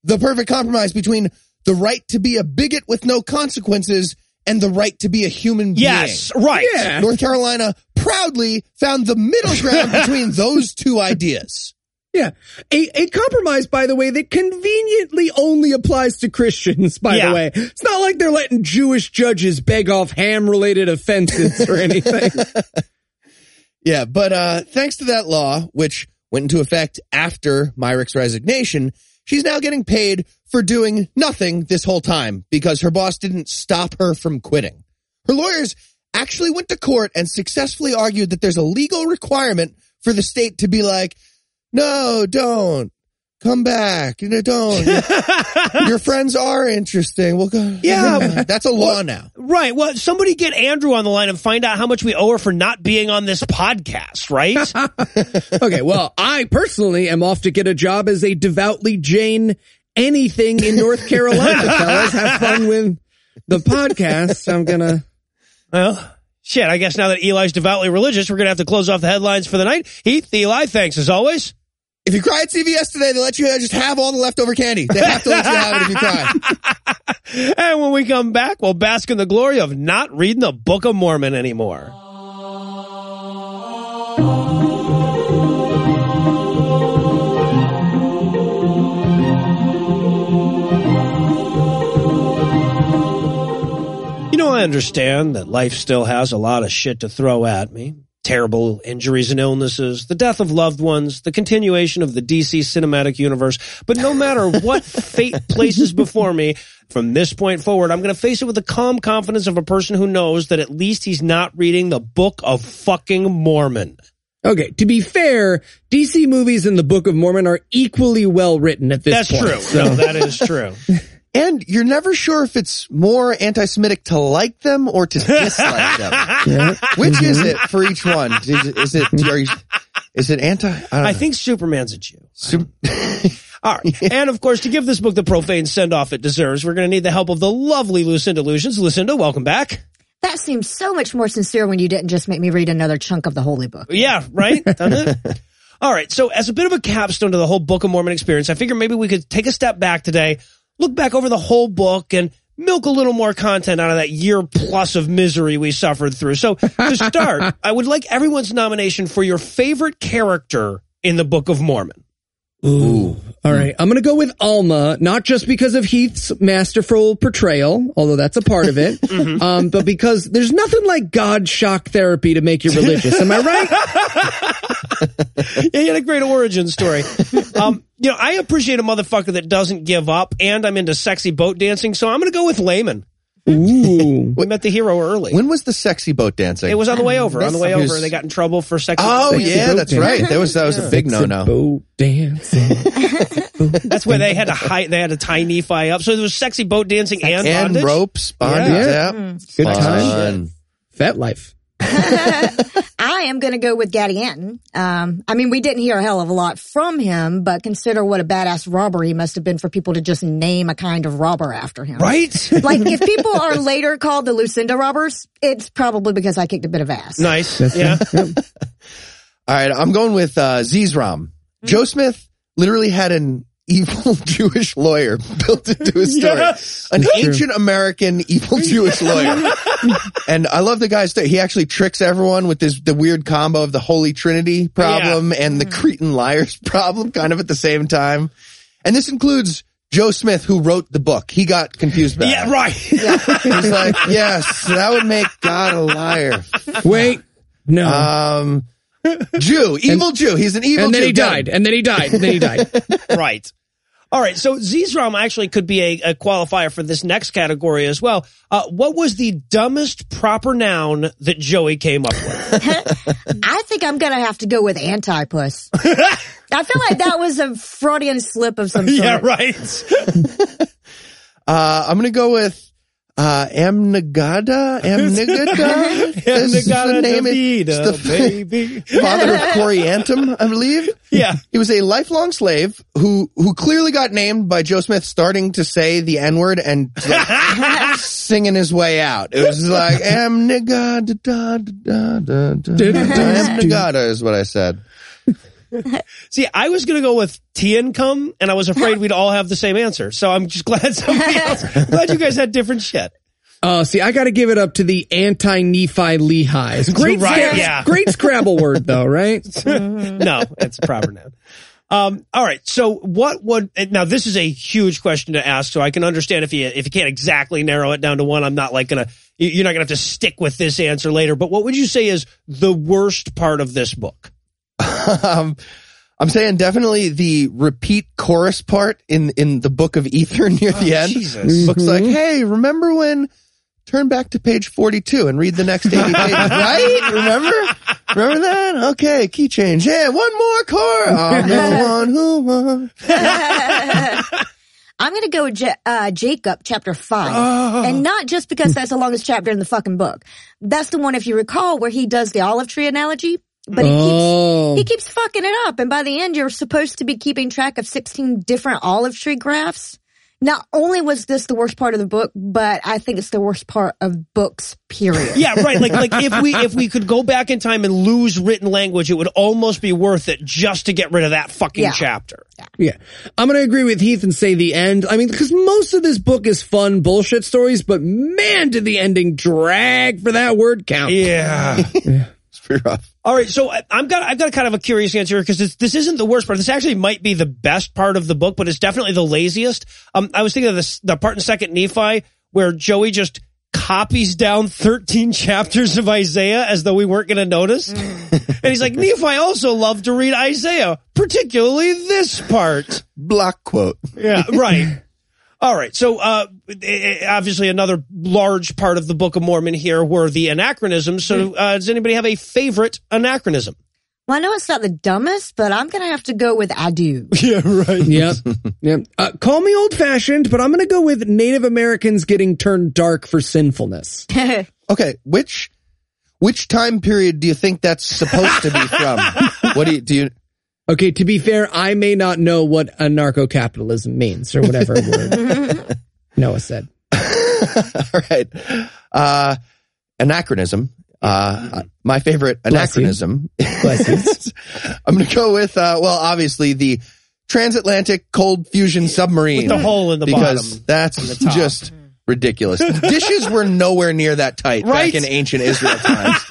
the perfect compromise between the right to be a bigot with no consequences and the right to be a human being. Yes, right. Yeah. North Carolina proudly found the middle ground [laughs] between those two ideas. Yeah. A, a compromise, by the way, that conveniently only applies to Christians, by Yeah. the way. It's not like they're letting Jewish judges beg off ham related offenses or [laughs] anything. Yeah, but uh thanks to that law, which went into effect after Myrick's resignation, she's now getting paid for doing nothing this whole time because her boss didn't stop her from quitting. Her lawyers actually went to court and successfully argued that there's a legal requirement for the state to be like, no, don't. Come back. You know, don't. Your, [laughs] your friends are interesting. We'll go. Yeah. That's a law now. Right. Well, somebody get Andrew on the line and find out how much we owe her for not being on this podcast, right? [laughs] okay, well, I personally am off to get a job as a devoutly Jain anything in North Carolina, [laughs] fellas. Have fun with the podcast. I'm gonna. well, shit. I guess now that Eli's devoutly religious, we're going to have to close off the headlines for the night. Heath, Eli, thanks as always. If you cry at CVS today, they let you just have all the leftover candy. They have to let you have it if you cry. [laughs] And when we come back, we'll bask in the glory of not reading the Book of Mormon anymore. I understand that life still has a lot of shit to throw at me. Terrible injuries and illnesses, the death of loved ones, the continuation of the DC cinematic universe. But no matter what fate [laughs] places before me, from this point forward, I'm going to face it with the calm confidence of a person who knows that at least he's not reading the Book of fucking Mormon. Okay, to be fair, DC movies and the Book of Mormon are equally well written at this That's point. That's true. so- No, that is true. [laughs] And you're never sure if it's more anti-Semitic to like them or to dislike them. [laughs] Yeah. Which is mm-hmm. it for each one? Is, is it are you, is it anti? I, don't I think Superman's a Jew. Sup- [laughs] All right. And of course, to give this book the profane send off it deserves, we're going to need the help of the lovely Lucinda Illusions. Lucinda, welcome back. That seems so much more sincere when you didn't just make me read another chunk of the holy book. Yeah, right? [laughs] Doesn't it? All right. So as a bit of a capstone to the whole Book of Mormon experience, I figure maybe we could take a step back today, look back over the whole book and milk a little more content out of that year plus of misery we suffered through. So to start, [laughs] I would like everyone's nomination for your favorite character in the Book of Mormon. Ooh. All right. I'm going to go with Alma, not just because of Heath's masterful portrayal, although that's a part of it, [laughs] um, but because there's nothing like God shock therapy to make you religious. Am I right? [laughs] [laughs] yeah, you had a great origin story. Um, you know, I appreciate a motherfucker that doesn't give up, and I'm into sexy boat dancing, so I'm going to go with Laman. Ooh. We met the hero early. when was the sexy boat dancing? It was on the way over. On the way over, was- they got in trouble for sexy. Oh boat Sexy yeah, that's dancing. right. That was that was a big no no. Boat dancing. [laughs] That's where they had to high, they had to tie Nephi up. So there was sexy boat dancing and, And bondage. ropes, bondage. Yeah. Yeah, mm. Good Fun. time. Fat life. [laughs] I am going to go with Gadianton. Um, I mean, we didn't hear a hell of a lot from him, but consider what a badass robber he must have been for people to just name a kind of robber after him. Right? [laughs] Like, if people are later called the Lucinda robbers, it's probably because I kicked a bit of ass. nice. Yeah. [laughs] All right, I'm going with uh, Zeezrom. Joe Smith literally had an evil [laughs] Jewish lawyer built into his story. Yes. An ancient American evil Jewish lawyer. [laughs] and I love the guy's story. He actually tricks everyone with this the weird combo of the Holy Trinity problem and the Cretan liars [laughs] problem kind of at the same time. And this includes Joe Smith, who wrote the book. He got confused about Yeah, it. right. He's like, yes, that would make God a liar. Wait. No. Um, Jew, evil Jew. He's an evil and then Jew. he died. And then he died. And then he died. [laughs] right. All right. So Zeezrom actually could be a, a qualifier for this next category as well. Uh, what was the dumbest proper noun that Joey came up with? [laughs] I think I'm going to have to go with anti-puss. [laughs] I feel like that was a Freudian slip of some sort. yeah, right. Uh, I'm gonna go with uh, Amnigaddah. Amnigaddah. [laughs] This is the Amnigaddah name. Davida, It's the baby. [laughs] father of Coriantum, I believe. Yeah. He was a lifelong slave who who clearly got named by Joe Smith starting to say the N word and like, [laughs] singing his way out. It was like Amnigaddah. Da, da, da, da, da. Amnigaddah is what I said. [laughs] See, I was going to go with Teancum, and I was afraid we'd all have the same answer. So I'm just [laughs] glad somebody [laughs] else. Glad you guys had different shit. Oh, see, I got to give it up to the anti-Nephi Lehi's. Great, Right, scra- yeah. great Scrabble word, though, right? No, it's a proper noun. Um, all right. So what would, now this is a huge question to ask. So I can understand if you, if you can't exactly narrow it down to one, I'm not like gonna, you're not gonna have to stick with this answer later, but what would you say is the worst part of this book? [laughs] um, I'm saying definitely the repeat chorus part in in the book of Ether [laughs] near the end. Jesus. Looks like, hey, remember when? Turn back to page 42 and read the next 80 [laughs] pages, right? Remember? Remember that? Okay, key change. Yeah, one more chorus. I'm the one who won. I'm going to go with Ja- uh, Jacob, chapter five, Oh. and not just because that's the longest chapter in the fucking book. That's the one, if you recall, where he does the olive tree analogy. But he Oh. keeps he keeps fucking it up, and by the end, you're supposed to be keeping track of 16 different olive tree graphs. Not only was this the worst part of the book, but I think it's the worst part of books. Period. Yeah, right. Like, like if we, [laughs] if we could go back in time and lose written language, it would almost be worth it just to get rid of that fucking Yeah. chapter. Yeah. I'm going to agree with Heath and say the end. I mean, because most of this book is fun bullshit stories, but man, did the ending drag for that word count. Yeah. [laughs] It's pretty rough. All right, so I- I'm got I've got kind of a curious answer because this, this isn't the worst part. This actually might be the best part of the book, but it's definitely the laziest. Um, I was thinking of this the part in Second Nephi where Joey just copies down 13 [laughs] chapters of Isaiah as though we weren't going to notice, and he's like, Nephi also loved to read Isaiah, particularly this part. Block quote. Yeah, right. All right. So, uh, eh, eh, obviously another large part of the Book of Mormon here were the anachronisms. So, uh, does anybody have a favorite anachronism? Well, I know it's not the dumbest, but I'm going to have to go with I do. [laughs] Yeah, right. Yep. [laughs] yep. Uh, call me old fashioned, but I'm going to go with Native Americans getting turned dark for sinfulness. [laughs] Okay, which which time period do you think that's supposed to be from? what do you do? You, Okay, to be fair, I may not know what anarcho capitalism means or whatever [laughs] word Noah said. [laughs] all right, uh, anachronism. Uh, my favorite Bless you. anachronism. Bless you. I'm going to go with uh, well, obviously the transatlantic cold fusion submarine With the hole in the because bottom. that's the just ridiculous. [laughs] Dishes were nowhere near that tight Right? back in ancient Israel times.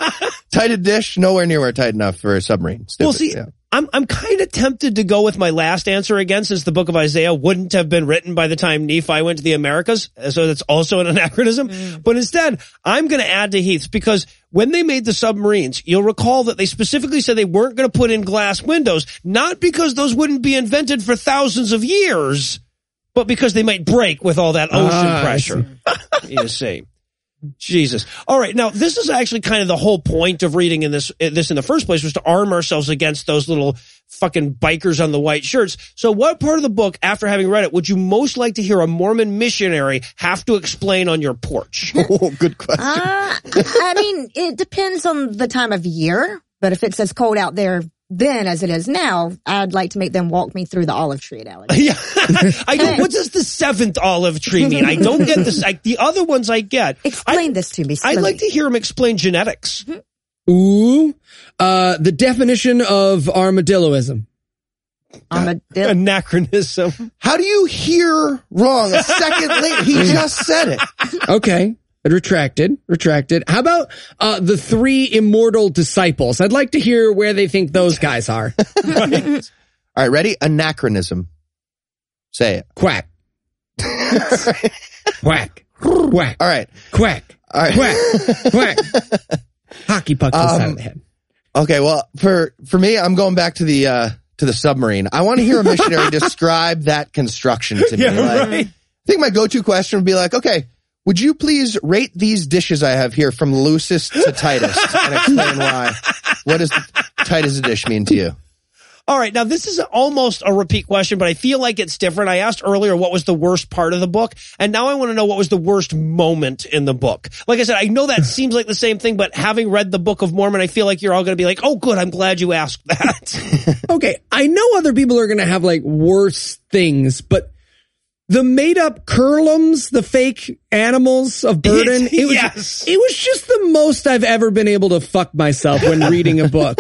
Tighted dish, nowhere near where tight enough for a submarine. Well, see, yeah. I'm I'm kind of tempted to go with my last answer again, since the book of Isaiah wouldn't have been written by the time Nephi went to the Americas, so that's also an [laughs] anachronism. But instead, I'm going to add to Heath's because when they made the submarines, you'll recall that they specifically said they weren't going to put in glass windows, not because those wouldn't be invented for thousands of years, but because they might break with all that ocean Ah, I pressure. [laughs] you see. Jesus. All right. Now, this is actually kind of the whole point of reading in this, this in the first place was to arm ourselves against those little fucking bikers on the white shirts. So what part of the book, after having read it, would you most like to hear a Mormon missionary have to explain on your porch? [laughs] Oh, good question. Uh, I mean, it depends on the time of year, but if it's as cold out there then as it is now, I'd like to make them walk me through the olive tree analogy. [laughs] yeah. I go, what does the seventh olive tree mean? I don't get this. Like the other ones I get. Explain this to me. I'd like to hear him explain genetics. Ooh. Uh, the definition of armadilloism. Armadillo. [laughs] Anachronism. How do you hear wrong a second later? He [laughs] just said it. Okay. Retracted, retracted. How about uh, the three immortal disciples? I'd like to hear where they think those guys are. [laughs] All right, ready? Anachronism. Say it. Quack. [laughs] Quack. Quack. All right. Quack. All right. Quack. Quack. [laughs] Hockey puck to the side Um, of the head. Okay, well, for for me, I'm going back to the uh to the submarine. I want to hear a missionary describe that construction to me. Yeah, Like, right. I think my go-to question would be like, okay, would you please rate these dishes I have here from loosest to tightest and explain why? What does tight as a dish mean to you? All right. Now, this is almost a repeat question, but I feel like it's different. I asked earlier what was the worst part of the book, and now I want to know what was the worst moment in the book. Like I said, I know that [laughs] seems like the same thing, but having read the Book of Mormon, I feel like you're all going to be like, oh, good. I'm glad you asked that. [laughs] Okay, I know other people are going to have like worse things, but the made up cureloms, the fake animals of [laughs] burden, it was, Yes. it was just the most I've ever been able to fuck myself when [laughs] reading a book.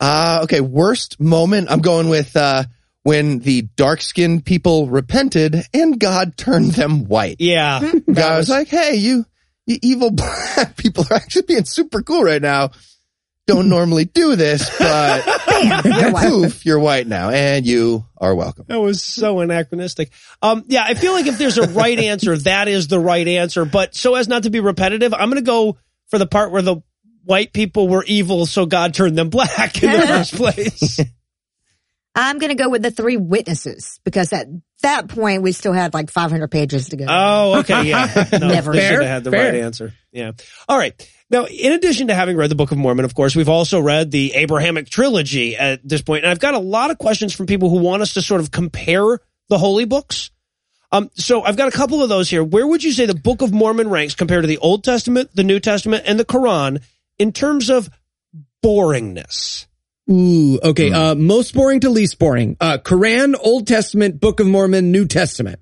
Uh, okay, worst moment. I'm going with, uh, when the dark skinned people repented and God turned them white. yeah. God was like, hey, you, you evil [laughs] black people are actually being super cool right now. Don't normally do this, but [laughs] You're white. poof, you're white now and you are welcome. That was so anachronistic. Um, yeah, I feel like if there's a right answer, that is the right answer. But so as not to be repetitive, I'm going to go for the part where the white people were evil, so God turned them black in the [laughs] first place. I'm going to go with the three witnesses because at that point we still had like 500 pages to go. Oh, okay, yeah. [laughs] No, Never. they should have had the fair. right answer. Yeah. All right. Now, in addition to having read the Book of Mormon, of course, we've also read the Abrahamic trilogy at this point, and I've got a lot of questions from people who want us to sort of compare the holy books. Um, so I've got a couple of those here. Where would you say the Book of Mormon ranks compared to the Old Testament, the New Testament, and the Quran in terms of boringness? Ooh, okay. Uh, most boring to least boring. Uh, Quran, Old Testament, Book of Mormon, New Testament.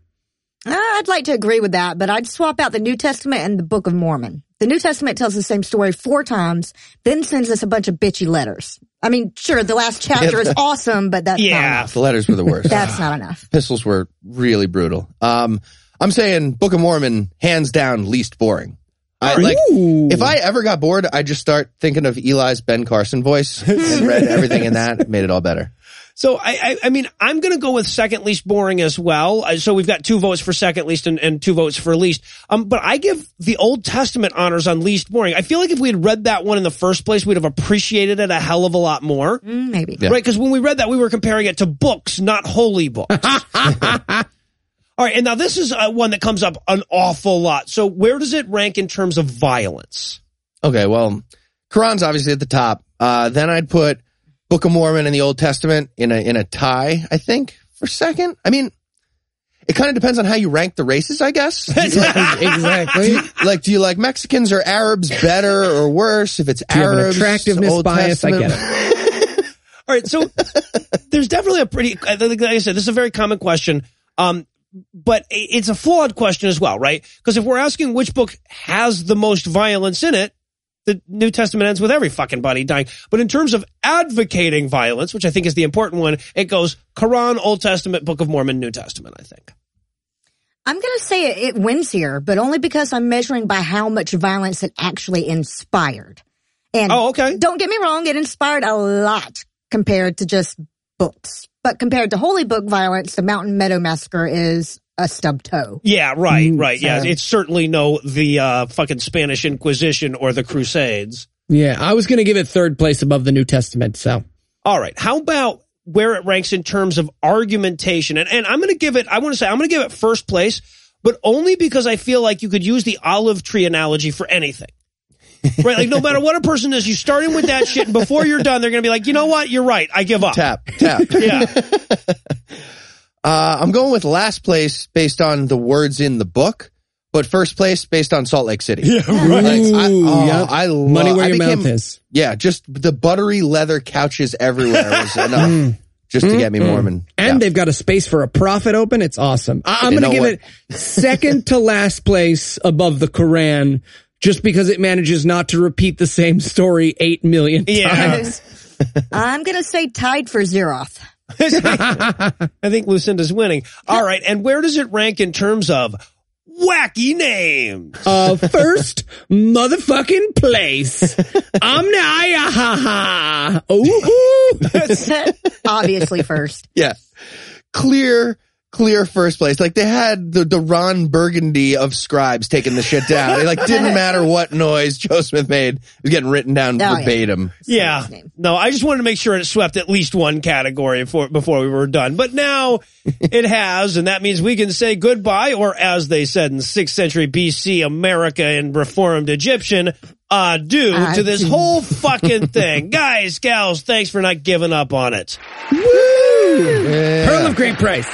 Uh, I'd like to agree with that, but I'd swap out the New Testament and the Book of Mormon. The New Testament tells the same story four times, then sends us a bunch of bitchy letters. I mean, sure, the last chapter is [laughs] awesome, but that's Yeah. enough. The letters were the worst. That's not [sighs] enough. Epistles were really brutal. Um, I'm saying Book of Mormon, hands down, least boring. I like, Ooh. if I ever got bored, I'd just start thinking of Eli's Ben Carson voice [laughs] and read everything in that. It made it all better. So I, I, I mean, I'm going to go with second least boring as well. Uh, So we've got two votes for second least and, and two votes for least. Um, but I give the Old Testament honors on least boring. I feel like if we had read that one in the first place, we'd have appreciated it a hell of a lot more. Mm, maybe. Yeah. Right? Because when we read that, we were comparing it to books, not holy books. [laughs] All right. And now this is uh, one that comes up an awful lot. So where does it rank in terms of violence? Okay, well, Quran's obviously at the top. Uh, then I'd put Book of Mormon and the Old Testament in a in a tie. I think for second. I mean, it kind of depends on how you rank the races, I guess. exactly. [laughs] Do you- [laughs] like, do you like Mexicans or Arabs better or worse? If it's Do you have an Arabs, attractiveness Old bias? I get it. [laughs] All right, so there's definitely a pretty, I think, like I said, this is a very common question, um, but it's a flawed question as well, right? Because if we're asking which book has the most violence in it, the New Testament ends with every fucking body dying. But in terms of advocating violence, which I think is the important one, it goes Quran, Old Testament, Book of Mormon, New Testament, I think. I'm going to say it, it wins here, but only because I'm measuring by how much violence it actually inspired. And Oh, okay. don't get me wrong, it inspired a lot compared to just books. But compared to holy book violence, the Mountain Meadow Massacre is a stub toe. Yeah, right, Mm, right. Yeah, it's certainly no the uh, fucking Spanish Inquisition or the Crusades. Yeah, I was going to give it third place above the New Testament. So All right. How about where it ranks in terms of argumentation? And, and I'm going to give it, I want to say, I'm going to give it first place, but only because I feel like you could use the olive tree analogy for anything. Right? Like no matter what a person is, you start in with that shit and before you're done, they're going to be like, you know what? You're right. I give up. Tap, [laughs] tap. Yeah. Uh, I'm going with last place based on the words in the book, but first place based on Salt Lake City. Yeah, right. I, oh, Yep. I love, money where I your became- mouth is. Yeah, just the buttery leather couches everywhere was [laughs] enough just to get me Mormon. And Yeah. they've got a space for a profit open. It's awesome. I- I'm going to know give it second to last place above the Quran just because it manages not to repeat the same story 8 million Yeah. times. [laughs] I'm going to say tied for Zeroth. [laughs] I think Lucinda's winning. All right. And where does it rank in terms of wacky names? Uh, first motherfucking place. Omnia ha ha. Ooh. Obviously first. Yeah. Clear, clear first place. Like they had the, the Ron Burgundy of scribes taking the shit down. It like didn't [laughs] matter what noise Joe Smith made. It was getting written down Oh, yeah. verbatim. Yeah. his. No, I just wanted to make sure it swept at least one category before, before we were done. But now [laughs] it has, and that means we can say goodbye, or as they said in 6th century BC America and Reformed Egyptian, adieu to this Adieu. whole fucking thing. [laughs] Guys, gals, thanks for not giving up on it. Pearl of great price.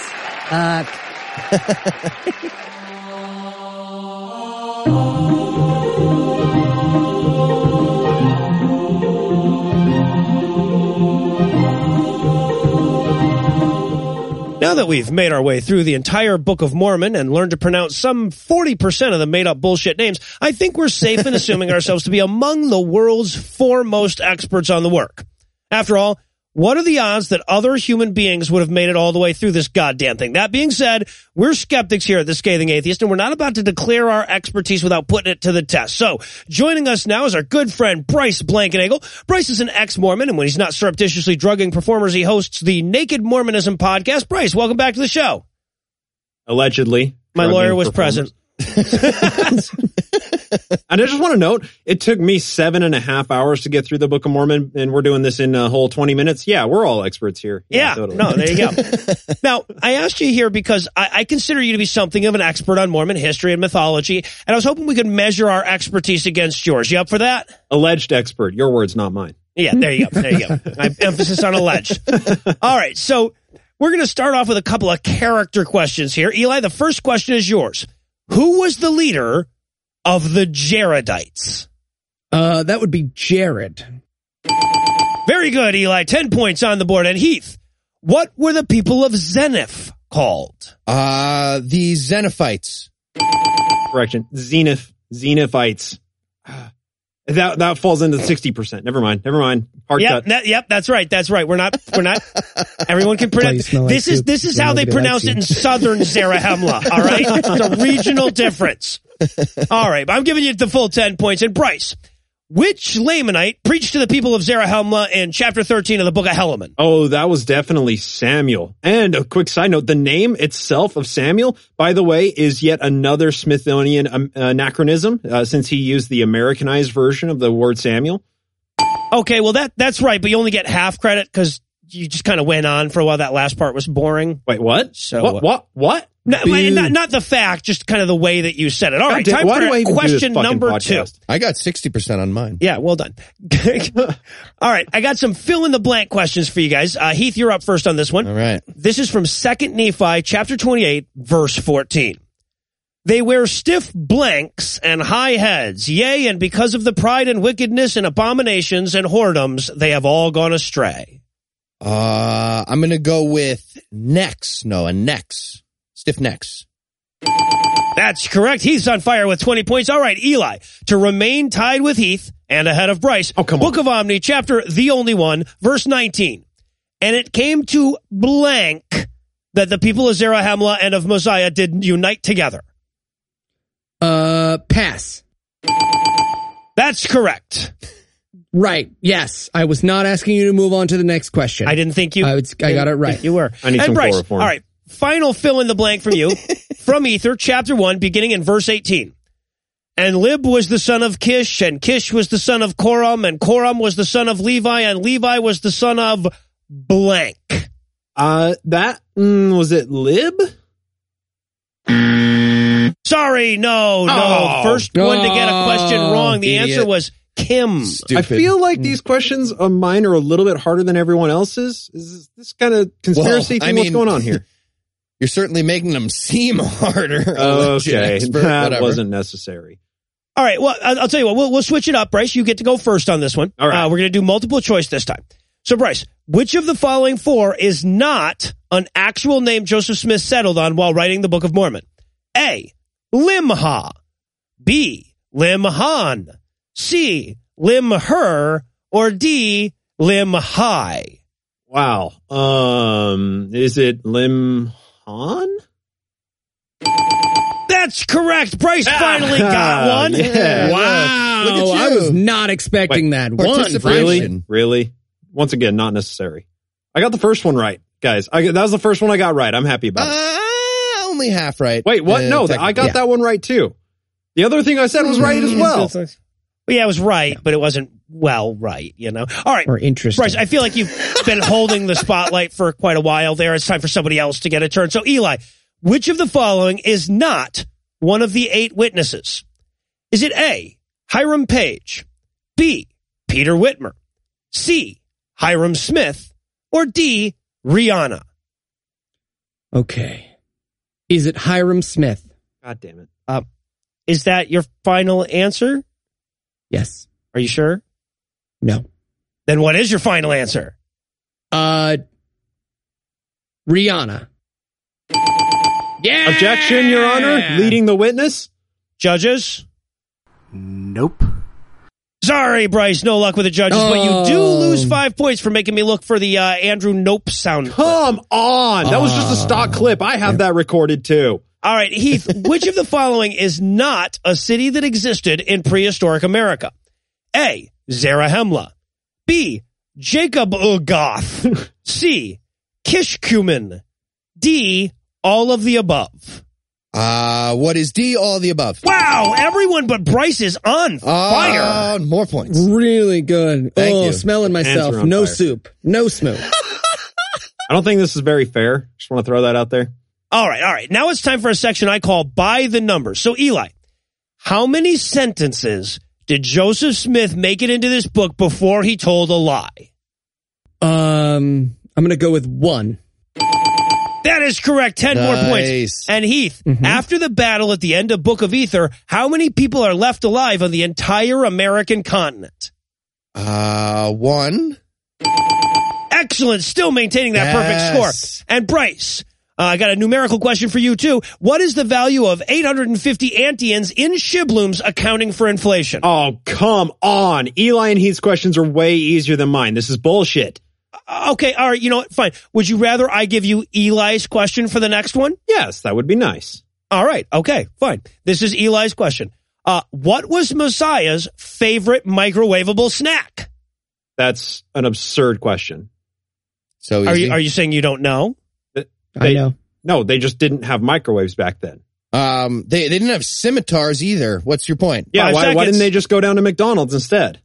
Uh, [laughs] Now that we've made our way through the entire Book of Mormon and learned to pronounce some 40% of the made up bullshit names, I think we're safe in assuming ourselves to be among the world's foremost experts on the work. After all, what are the odds that other human beings would have made it all the way through this goddamn thing? That being said, we're skeptics here at the Scathing Atheist, and we're not about to declare our expertise without putting it to the test. So, joining us now is our good friend Bryce Blankenagel. Bryce is an ex-Mormon, and when he's not surreptitiously drugging performers, he hosts the Naked Mormonism podcast. Bryce, welcome back to the show. Allegedly. My lawyer was present. [laughs] And I just want to note, it took me seven and a half hours to get through the Book of Mormon, and we're doing this in a whole 20 minutes. Yeah, we're all experts here. Yeah, totally. no, there you go. [laughs] now, I asked you here because I, I consider you to be something of an expert on Mormon history and mythology, and I was hoping we could measure our expertise against yours. You up for that? Alleged expert. Your words, not mine. Yeah, there you go. There you go. I [laughs] emphasis on alleged. All right, so we're going to start off with a couple of character questions here. Eli, the first question is yours. Who was the leader of the Jaredites? Uh, that would be Jared. Very good, Eli. 10 points on the board. And Heath, what were the people of Zeniff called? Uh, the Xenophites. Correction. Zenith. Zeniffites. That that falls into sixty percent. Never mind. Never mind. Hard Yep, cut. that- yep, that's right. That's right. We're not, we're not, [laughs] everyone can pronounce, smell like this is, soup. this is Yeah, how they pronounce likes it in southern [laughs] Zarahemla. All right. It's a regional difference. [laughs] All right. But I'm giving you the full 10 points. And Bryce, which Lamanite preached to the people of Zarahemla in chapter 13 of the book of Helaman? Oh, that was definitely Samuel. And a quick side note, the name itself of Samuel, by the way, is yet another Smithsonian um, anachronism, uh, since he used the Americanized version of the word Samuel. Okay. Well, that, that's right. But you only get half credit because you just kind of went on for a while. That last part was boring. Wait, what? So, what? What? What? No, not, not the fact, just kind of the way that you said it. All right, time for do I even do this question number podcast? two. I got 60% on mine. Yeah, well done. [laughs] All right, I got some fill in the blank questions for you guys. Uh, Heath, you're up first on this one. All right. This is from Second Nephi, chapter 28, verse 14. They wear stiff blanks and high heads, yea, and because of the pride and wickedness and abominations and whoredoms, they have all gone astray. Uh, I'm going to go with necks. No, a necks. Stiff necks. That's correct. Heath's on fire with 20 points. All right, Eli, to remain tied with Heath and ahead of Bryce. Oh, come Book of Omni, chapter The Only One, verse 19. And it came to blank that the people of Zarahemla and of Mosiah did unite together. Uh, pass. That's correct. Right. Yes. I was not asking you to move on to the next question. I didn't think you. I, was, I got it right. You were. I need and some Bryce, chloroform. All right. Final fill in the blank from you [laughs] from Ether, chapter 1, beginning in verse 18. And Lib was the son of Kish, and Kish was the son of Corom, and Corom was the son of Levi, and Levi was the son of blank. Uh, that mm, was it. Lib. Sorry, no, no. Oh. First one to get a question Oh, wrong. The idiot. answer was Kim. Stupid. I feel like these questions of mine are a little bit harder than everyone else's. Is this kind of conspiracy Well, I thing? What's going on here? [laughs] You're certainly making them seem [laughs] harder. I'll okay, expert, that whatever. wasn't necessary. All right. Well, I'll I'll tell you what. We'll, we'll switch it up, Bryce. You get to go first on this one. All right. Uh, we're going to do multiple choice this time. So, Bryce, which of the following four is not an actual name Joseph Smith settled on while writing the Book of Mormon? A. Limhah. B. Limhan. C. Limher. Or D. Limhi. Wow. Um, is it Lim Han? That's correct. Bryce finally got [laughs] one. Yeah. Wow. Look at I you. was not expecting that. One. Participation. Really? Really? Once again, not necessary. I got the first one right, guys. I, that was the first one I got right. I'm happy about it. Uh, only half right. Wait, what? Uh, no, tech- I got yeah. that one right too. The other thing I said was right as well. Well, yeah, it was right, but it wasn't well right, you know? All right. Or interesting. Bryce, I feel like you've been [laughs] holding the spotlight for quite a while there. It's time for somebody else to get a turn. So, Eli, which of the following is not one of the eight witnesses? Is it A, Hiram Page, B, Peter Whitmer, C, Hyrum Smith, or D, Rihanna? Okay. Is it Hyrum Smith? God damn it. Um, is that your final answer? Yes. Are you sure? No. Then what is your final answer? Uh, Rihanna. Yeah. Objection, Your Honor. Leading the witness. Judges? Nope. Sorry, Bryce, no luck with the judges, but you do Oh. lose five points for making me look for the uh, Andrew Nope sound. clip. Come on. That was just a stock clip. I have that recorded too. All right, Heath, [laughs] which of the following is not a city that existed in prehistoric America? A. Zarahemla. B. Jacobugath. C. Kishkumen. D. All of the above. Uh, what is D? All of the above. Wow, everyone but Bryce is on fire. Uh, more points. Really good. Thank oh, you. smelling myself. Hands are on No fire. soup. No smoke. [laughs] [laughs] I don't think this is very fair. Just want to throw that out there. All right, all right. Now it's time for a section I call by the numbers. So Eli, how many sentences did Joseph Smith make it into this book before he told a lie? um, I'm gonna go with one. That is correct. 10 more points. And Heath, Mhm. after the battle at the end of Book of Ether, how many people are left alive on the entire American continent? Uh, one. Excellent. Still maintaining that perfect score. And Bryce, uh, I got a numerical question for you too. What is the value of 850 antions in shiblums accounting for inflation? Oh, come on. Eli and Heath's questions are way easier than mine. This is bullshit. Uh, Okay, all right, you know what? Fine. Would you rather I give you Eli's question for the next one? Yes, that would be nice. All right, okay, fine. This is Eli's question. Uh, what was Mosiah's favorite microwavable snack? That's an absurd question. So Are you are you saying you don't know? I They- know. No, they just didn't have microwaves back then. um, they, they didn't have scimitars either. What's your point? Yeah, Five why, why didn't they just go down to McDonald's instead?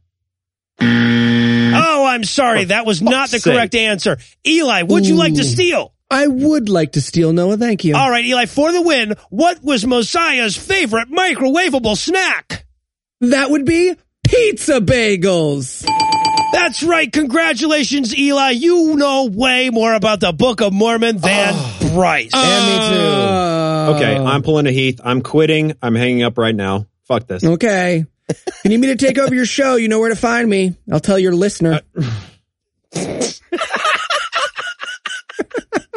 Oh, I'm sorry. That was not the sake. correct answer. Eli, would you like to steal? I would like to steal Noah. Thank you. All right, Eli, for the win, what was Mosiah's favorite microwavable snack? That would be pizza bagels. That's right. Congratulations, Eli. You know way more about the Book of Mormon than Bryce. and me too. Uh, Okay, I'm pulling a Heath. I'm quitting. I'm hanging up right now. Fuck this. Okay. [laughs] you need me to take over your show? You know where to find me. I'll tell your listener. [laughs]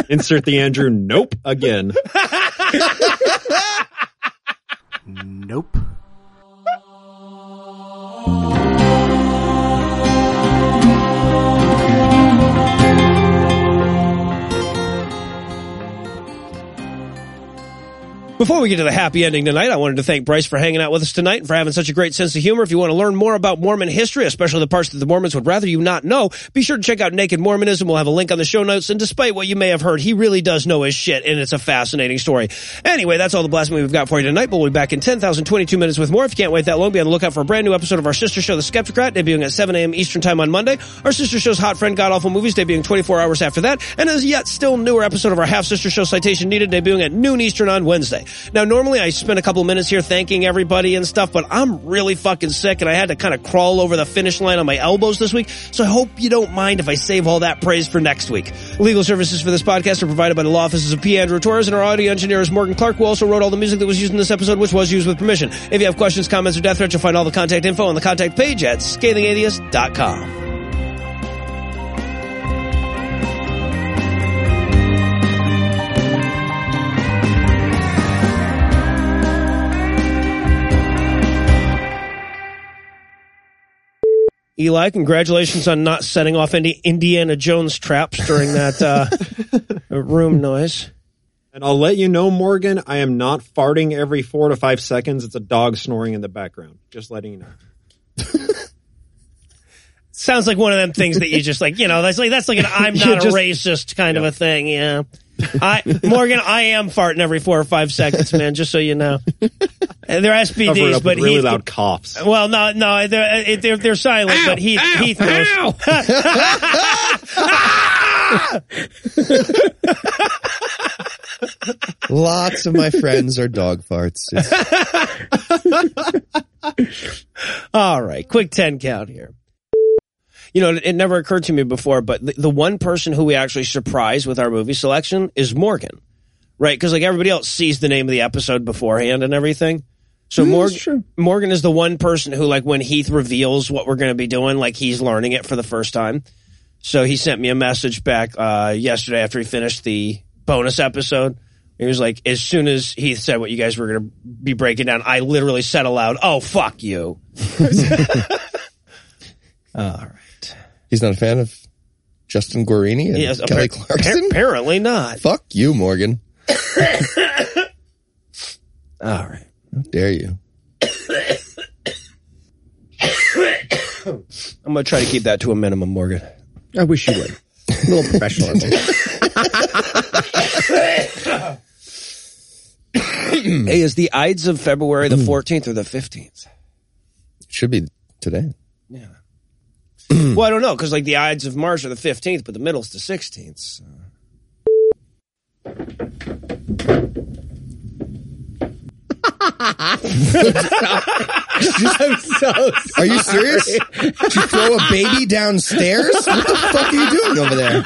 Insert the Andrew. Nope. Again. [laughs] Nope. Before we get to the happy ending tonight, I wanted to thank Bryce for hanging out with us tonight and for having such a great sense of humor. If you want to learn more about Mormon history, especially the parts that the Mormons would rather you not know, be sure to check out Naked Mormonism. We'll have a link on the show notes. And despite what you may have heard, he really does know his shit, and it's a fascinating story. Anyway, that's all the blasphemy we've got for you tonight, we'll be back in 10,022 minutes with more. If you can't wait that long, be on the lookout for a brand new episode of our sister show, The Skepticrat, debuting at 7 a.m. Eastern Time on Monday. Our sister show's Hot Friend God Awful Movies, debuting 24 hours after that. And as yet still newer episode of our half sister show, Citation Needed, debuting at noon Eastern on Wednesday. Now, normally I spend a couple minutes here thanking everybody and stuff, but I'm really fucking sick and I had to kind of crawl over the finish line on my elbows this week. So I hope you don't mind if I save all that praise for next week. Legal services for this podcast are provided by the law offices of P. Andrew Torrez and our audio engineer is Morgan Clark, who also wrote all the music that was used in this episode, which was used with permission. If you have questions, comments, or death threats, you'll find all the contact info on the contact page at scathingatheist.com. Eli, congratulations on not setting off any Indiana Jones traps during that uh, [laughs] room noise. And I'll let you know, Morgan, I am not farting every four to five seconds. It's a dog snoring in the background. Just letting you know. Sounds like one of them things that you just like, you know, that's like that's like an [laughs] I'm not a racist kind of a thing, yeah. I Morgan, I am farting every four or five seconds, man. Just so you know, And they're SBDs, but with really Heath. loud coughs. Well, no, no, they're uh, they're, they're silent, but Heath Heath knows. [laughs] Lots of my friends are dog farts. [laughs] All right, quick 10 count here. You know, it, it never occurred to me before, but the, the one person who we actually surprise with our movie selection is Morgan, right? Because like everybody else sees the name of the episode beforehand and everything. So Morgan, Morgan is the one person who, like, when Heath reveals what we're going to be doing, like he's learning it for the first time. So he sent me a message back uh, yesterday after he finished the bonus episode. He was like, as soon as Heath said what you guys were going to be breaking down, I literally said aloud, "Oh fuck you." [laughs] All right. He's not a fan of Justin Guarini and Yes, Kelly appar- Clarkson? Apparently not. Fuck you, Morgan. [coughs] All right. How dare you? [coughs] I'm going to try to keep that to a minimum, Morgan. I wish you would. A little professionalism. [laughs] hey, is the Ides of February the 14th or the 15th? Should be today. Yeah. [clears throat] well, I don't know because like the Ides of March are the 15th, but the middle's the 16th. so. [laughs] I'm so Are you serious? Did you throw a baby downstairs? What the fuck are you doing over there?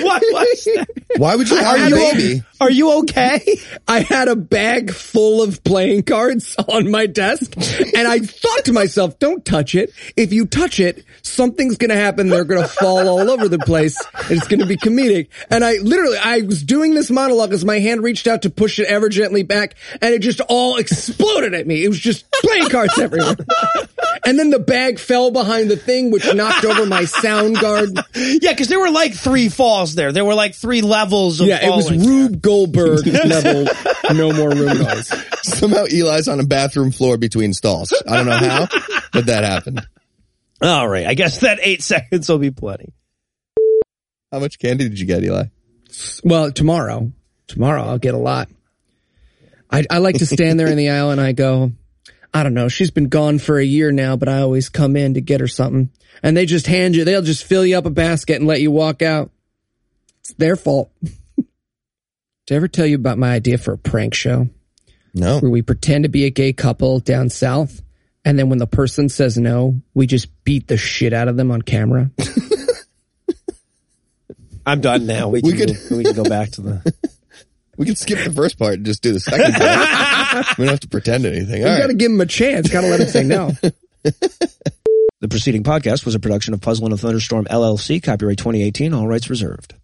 What was that? Why would you Are a you- baby? Are you okay? [laughs] I had a bag full of playing cards [laughs] on my desk, and I thought to myself, don't touch it. If you touch it, something's gonna happen. They're gonna fall all over the place. and It's gonna be comedic. And I literally, I was doing this monologue as my hand reached out to push it ever gently back, and it just all exploded at me. It was just playing cards everywhere. And then the bag fell behind the thing, which knocked over my sound guard. yeah, because there were like three falls there. There were like three levels of Yeah, it was falling. Rube Goldberg [laughs] level. No more room [laughs] noise. Somehow Eli's on a bathroom floor between stalls. I don't know how, but that happened. All right. I guess that eight [laughs] seconds will be plenty. How much candy did you get, Eli? Well, tomorrow, tomorrow I'll get a lot. I, I like to stand there in the aisle and I go, I don't know. She's been gone for a year now, but I always come in to get her something. And they just hand you, they'll just fill you up a basket and let you walk out. It's their fault. [laughs] Did I ever tell you about my idea for a prank show? No. Where we pretend to be a gay couple down south, and then when the person says no, we just beat the shit out of them on camera. [laughs] I'm done now. We, We can, could- go, we can go back to the. [laughs] We could skip the first part and just do the second part. we don't have to pretend anything. You All got to right. give them a chance. Got to let them say no. The preceding podcast was a production of Puzzle and a Thunderstorm LLC, copyright 2018, all rights reserved.